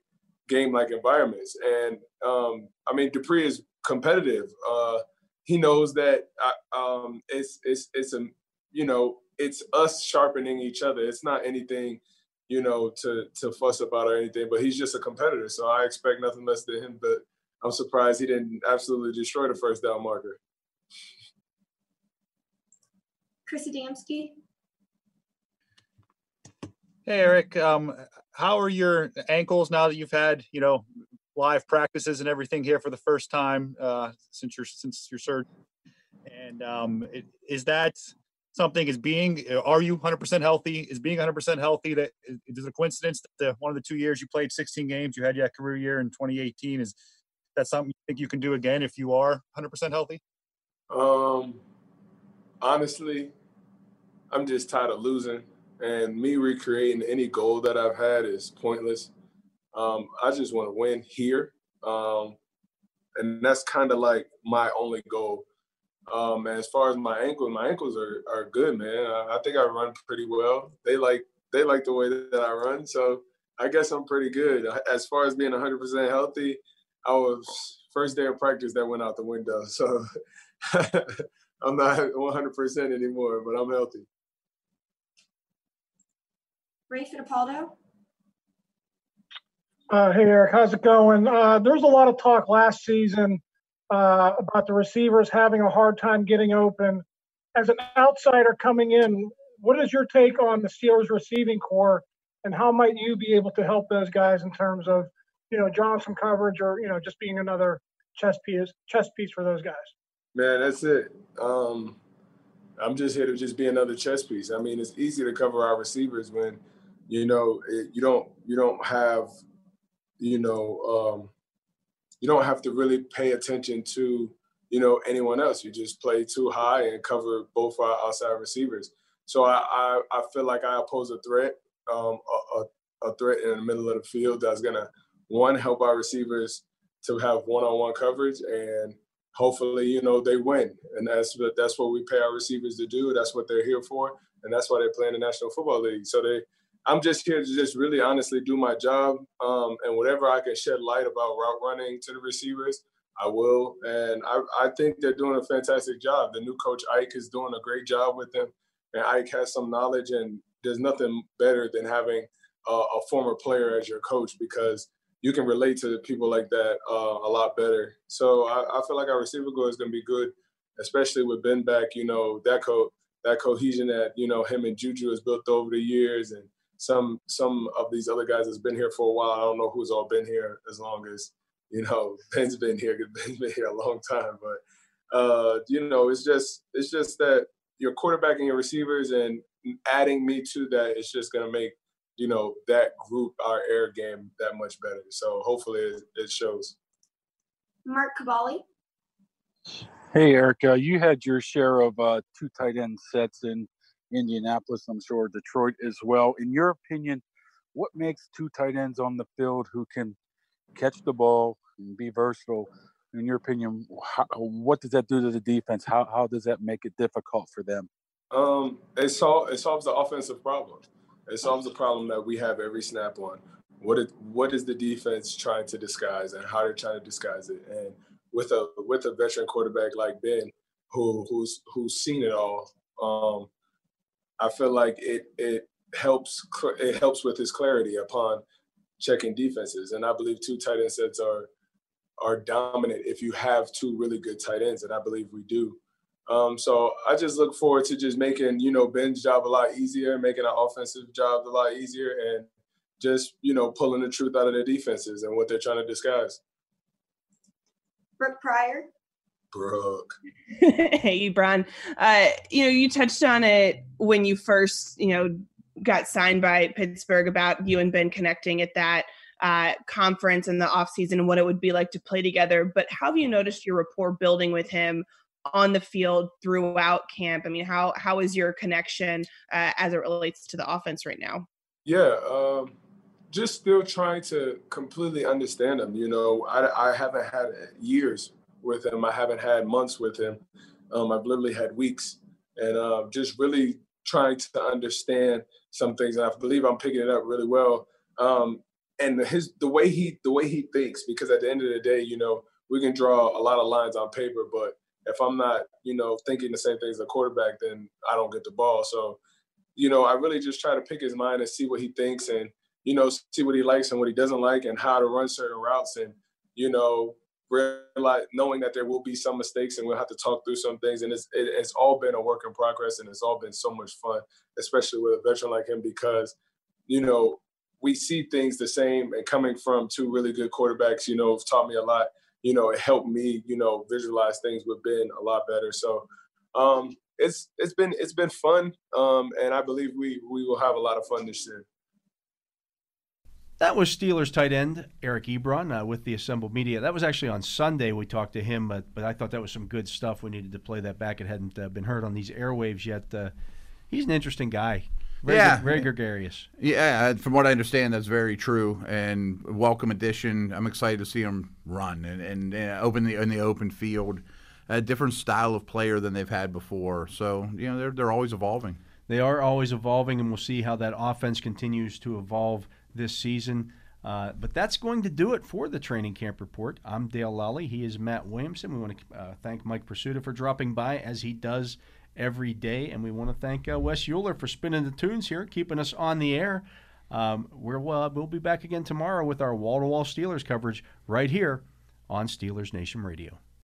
game like environments. And um, I mean, Dupree is competitive. Uh, he knows that I, um, it's it's it's a you know it's us sharpening each other. It's not anything you know to to fuss about or anything. But he's just a competitor, so I expect nothing less than him. But I'm surprised he didn't absolutely destroy the first down marker. Chris Adamski. Hey Eric, um, how are your ankles now that you've had you know live practices and everything here for the first time uh, since your since your surgery? And um, it, is that something is being are you 100% healthy? Is being 100% healthy that is it a coincidence that the, one of the two years you played 16 games, you had your career year in 2018? Is that something you think you can do again if you are 100% healthy? Um, honestly, I'm just tired of losing, and me recreating any goal that I've had is pointless. Um, I just want to win here, um, and that's kind of like my only goal. Um, as far as my ankles, my ankles are, are good, man. I, I think I run pretty well. They like they like the way that I run, so I guess I'm pretty good. As far as being 100% healthy, I was first day of practice that went out the window. So I'm not 100% anymore, but I'm healthy. Ray Fittipaldo. Uh, hey Eric, how's it going? Uh, there was a lot of talk last season uh, about the receivers having a hard time getting open. As an outsider coming in, what is your take on the Steelers receiving core, and how might you be able to help those guys in terms of you know, drawing some coverage or you know just being another chess piece chess piece for those guys? Man, that's it. Um, I'm just here to just be another chess piece. I mean, it's easy to cover our receivers when, you know, it, you don't you don't have, you know, um, you don't have to really pay attention to, you know, anyone else. You just play too high and cover both our outside receivers. So I I, I feel like I pose a threat, um, a, a, threat in the middle of the field that's gonna one help our receivers to have one-on-one coverage and hopefully, you know, they win. And that's that's what we pay our receivers to do. That's what they're here for, and that's why they play in the National Football League. So they, I'm just here to just really honestly do my job, um, and whatever I can shed light about route running to the receivers, I will. And I, I think they're doing a fantastic job. The new coach Ike is doing a great job with them, and Ike has some knowledge. And there's nothing better than having a, a former player as your coach because you can relate to people like that uh, a lot better. So I, I, feel like our receiver goal is going to be good, especially with Ben back. You know that co that cohesion that you know him and Juju has built over the years, and some some of these other guys that's been here for a while. I don't know who's all been here as long as you know Ben's been here. Ben's been here a long time, but uh, you know it's just it's just that your quarterback and your receivers and adding me to that is just going to make you know that group our air game that much better. So hopefully it, it shows. Mark Kaboly. Hey Erica, you had your share of uh, two tight end sets in Indianapolis. I'm sure Detroit as well. In your opinion, what makes two tight ends on the field who can catch the ball and be versatile? In your opinion, how, what does that do to the defense? How how does that make it difficult for them? Um, it solves it solves the offensive problem. It solves the problem that we have every snap on. What is, what is the defense trying to disguise and how they're trying to disguise it? And with a with a veteran quarterback like Ben, who who's who's seen it all, um, I feel like it it helps it helps with his clarity upon checking defenses. And I believe two tight end sets are are dominant if you have two really good tight ends, and I believe we do. Um, so I just look forward to just making, you know, Ben's job a lot easier, making our offensive job a lot easier, and just, you know, pulling the truth out of their defenses and what they're trying to disguise. Brooke Pryor. Brooke. hey, Ebron. Uh, you know, you touched on it when you first, you know, got signed by Pittsburgh about you and Ben connecting at that uh, conference in the offseason and what it would be like to play together. But how have you noticed your rapport building with him on the field throughout camp? I mean, how how is your connection uh, as it relates to the offense right now? Yeah, um, just still trying to completely understand him. You know, I, I haven't had years with him. I haven't had months with him. Um, I've literally had weeks, and uh, just really trying to understand some things. And I believe I'm picking it up really well. Um, and his the way he the way he thinks, because at the end of the day, you know, we can draw a lot of lines on paper, but if I'm not, you know, thinking the same thing as a quarterback, then I don't get the ball. So, you know, I really just try to pick his mind and see what he thinks and, you know, see what he likes and what he doesn't like and how to run certain routes and, you know, realize knowing that there will be some mistakes and we'll have to talk through some things. And it's it, it's all been a work in progress and it's all been so much fun, especially with a veteran like him because, you know, we see things the same and coming from two really good quarterbacks, you know, have taught me a lot you know, it helped me, you know, visualize things with Ben a lot better. So um, it's it's been it's been fun, um, and I believe we we will have a lot of fun this year. That was Steelers tight end Eric Ebron uh, with the assembled media. That was actually on Sunday. We talked to him, but but I thought that was some good stuff. We needed to play that back. It hadn't uh, been heard on these airwaves yet. Uh, he's an interesting guy. Very, yeah, very gregarious. Yeah, from what I understand, that's very true. And welcome addition. I'm excited to see him run and and uh, open the in the open field. A different style of player than they've had before. So you know they're they're always evolving. They are always evolving, and we'll see how that offense continues to evolve this season. Uh, but that's going to do it for the training camp report. I'm Dale Lolley. He is Matt Williamson. We want to uh, thank Mike Prisuta for dropping by as he does every day. And we want to thank uh, Wes Euler for spinning the tunes here, keeping us on the air. Um, we'll, uh, we'll be back again tomorrow with our wall to wall Steelers coverage right here on Steelers Nation Radio.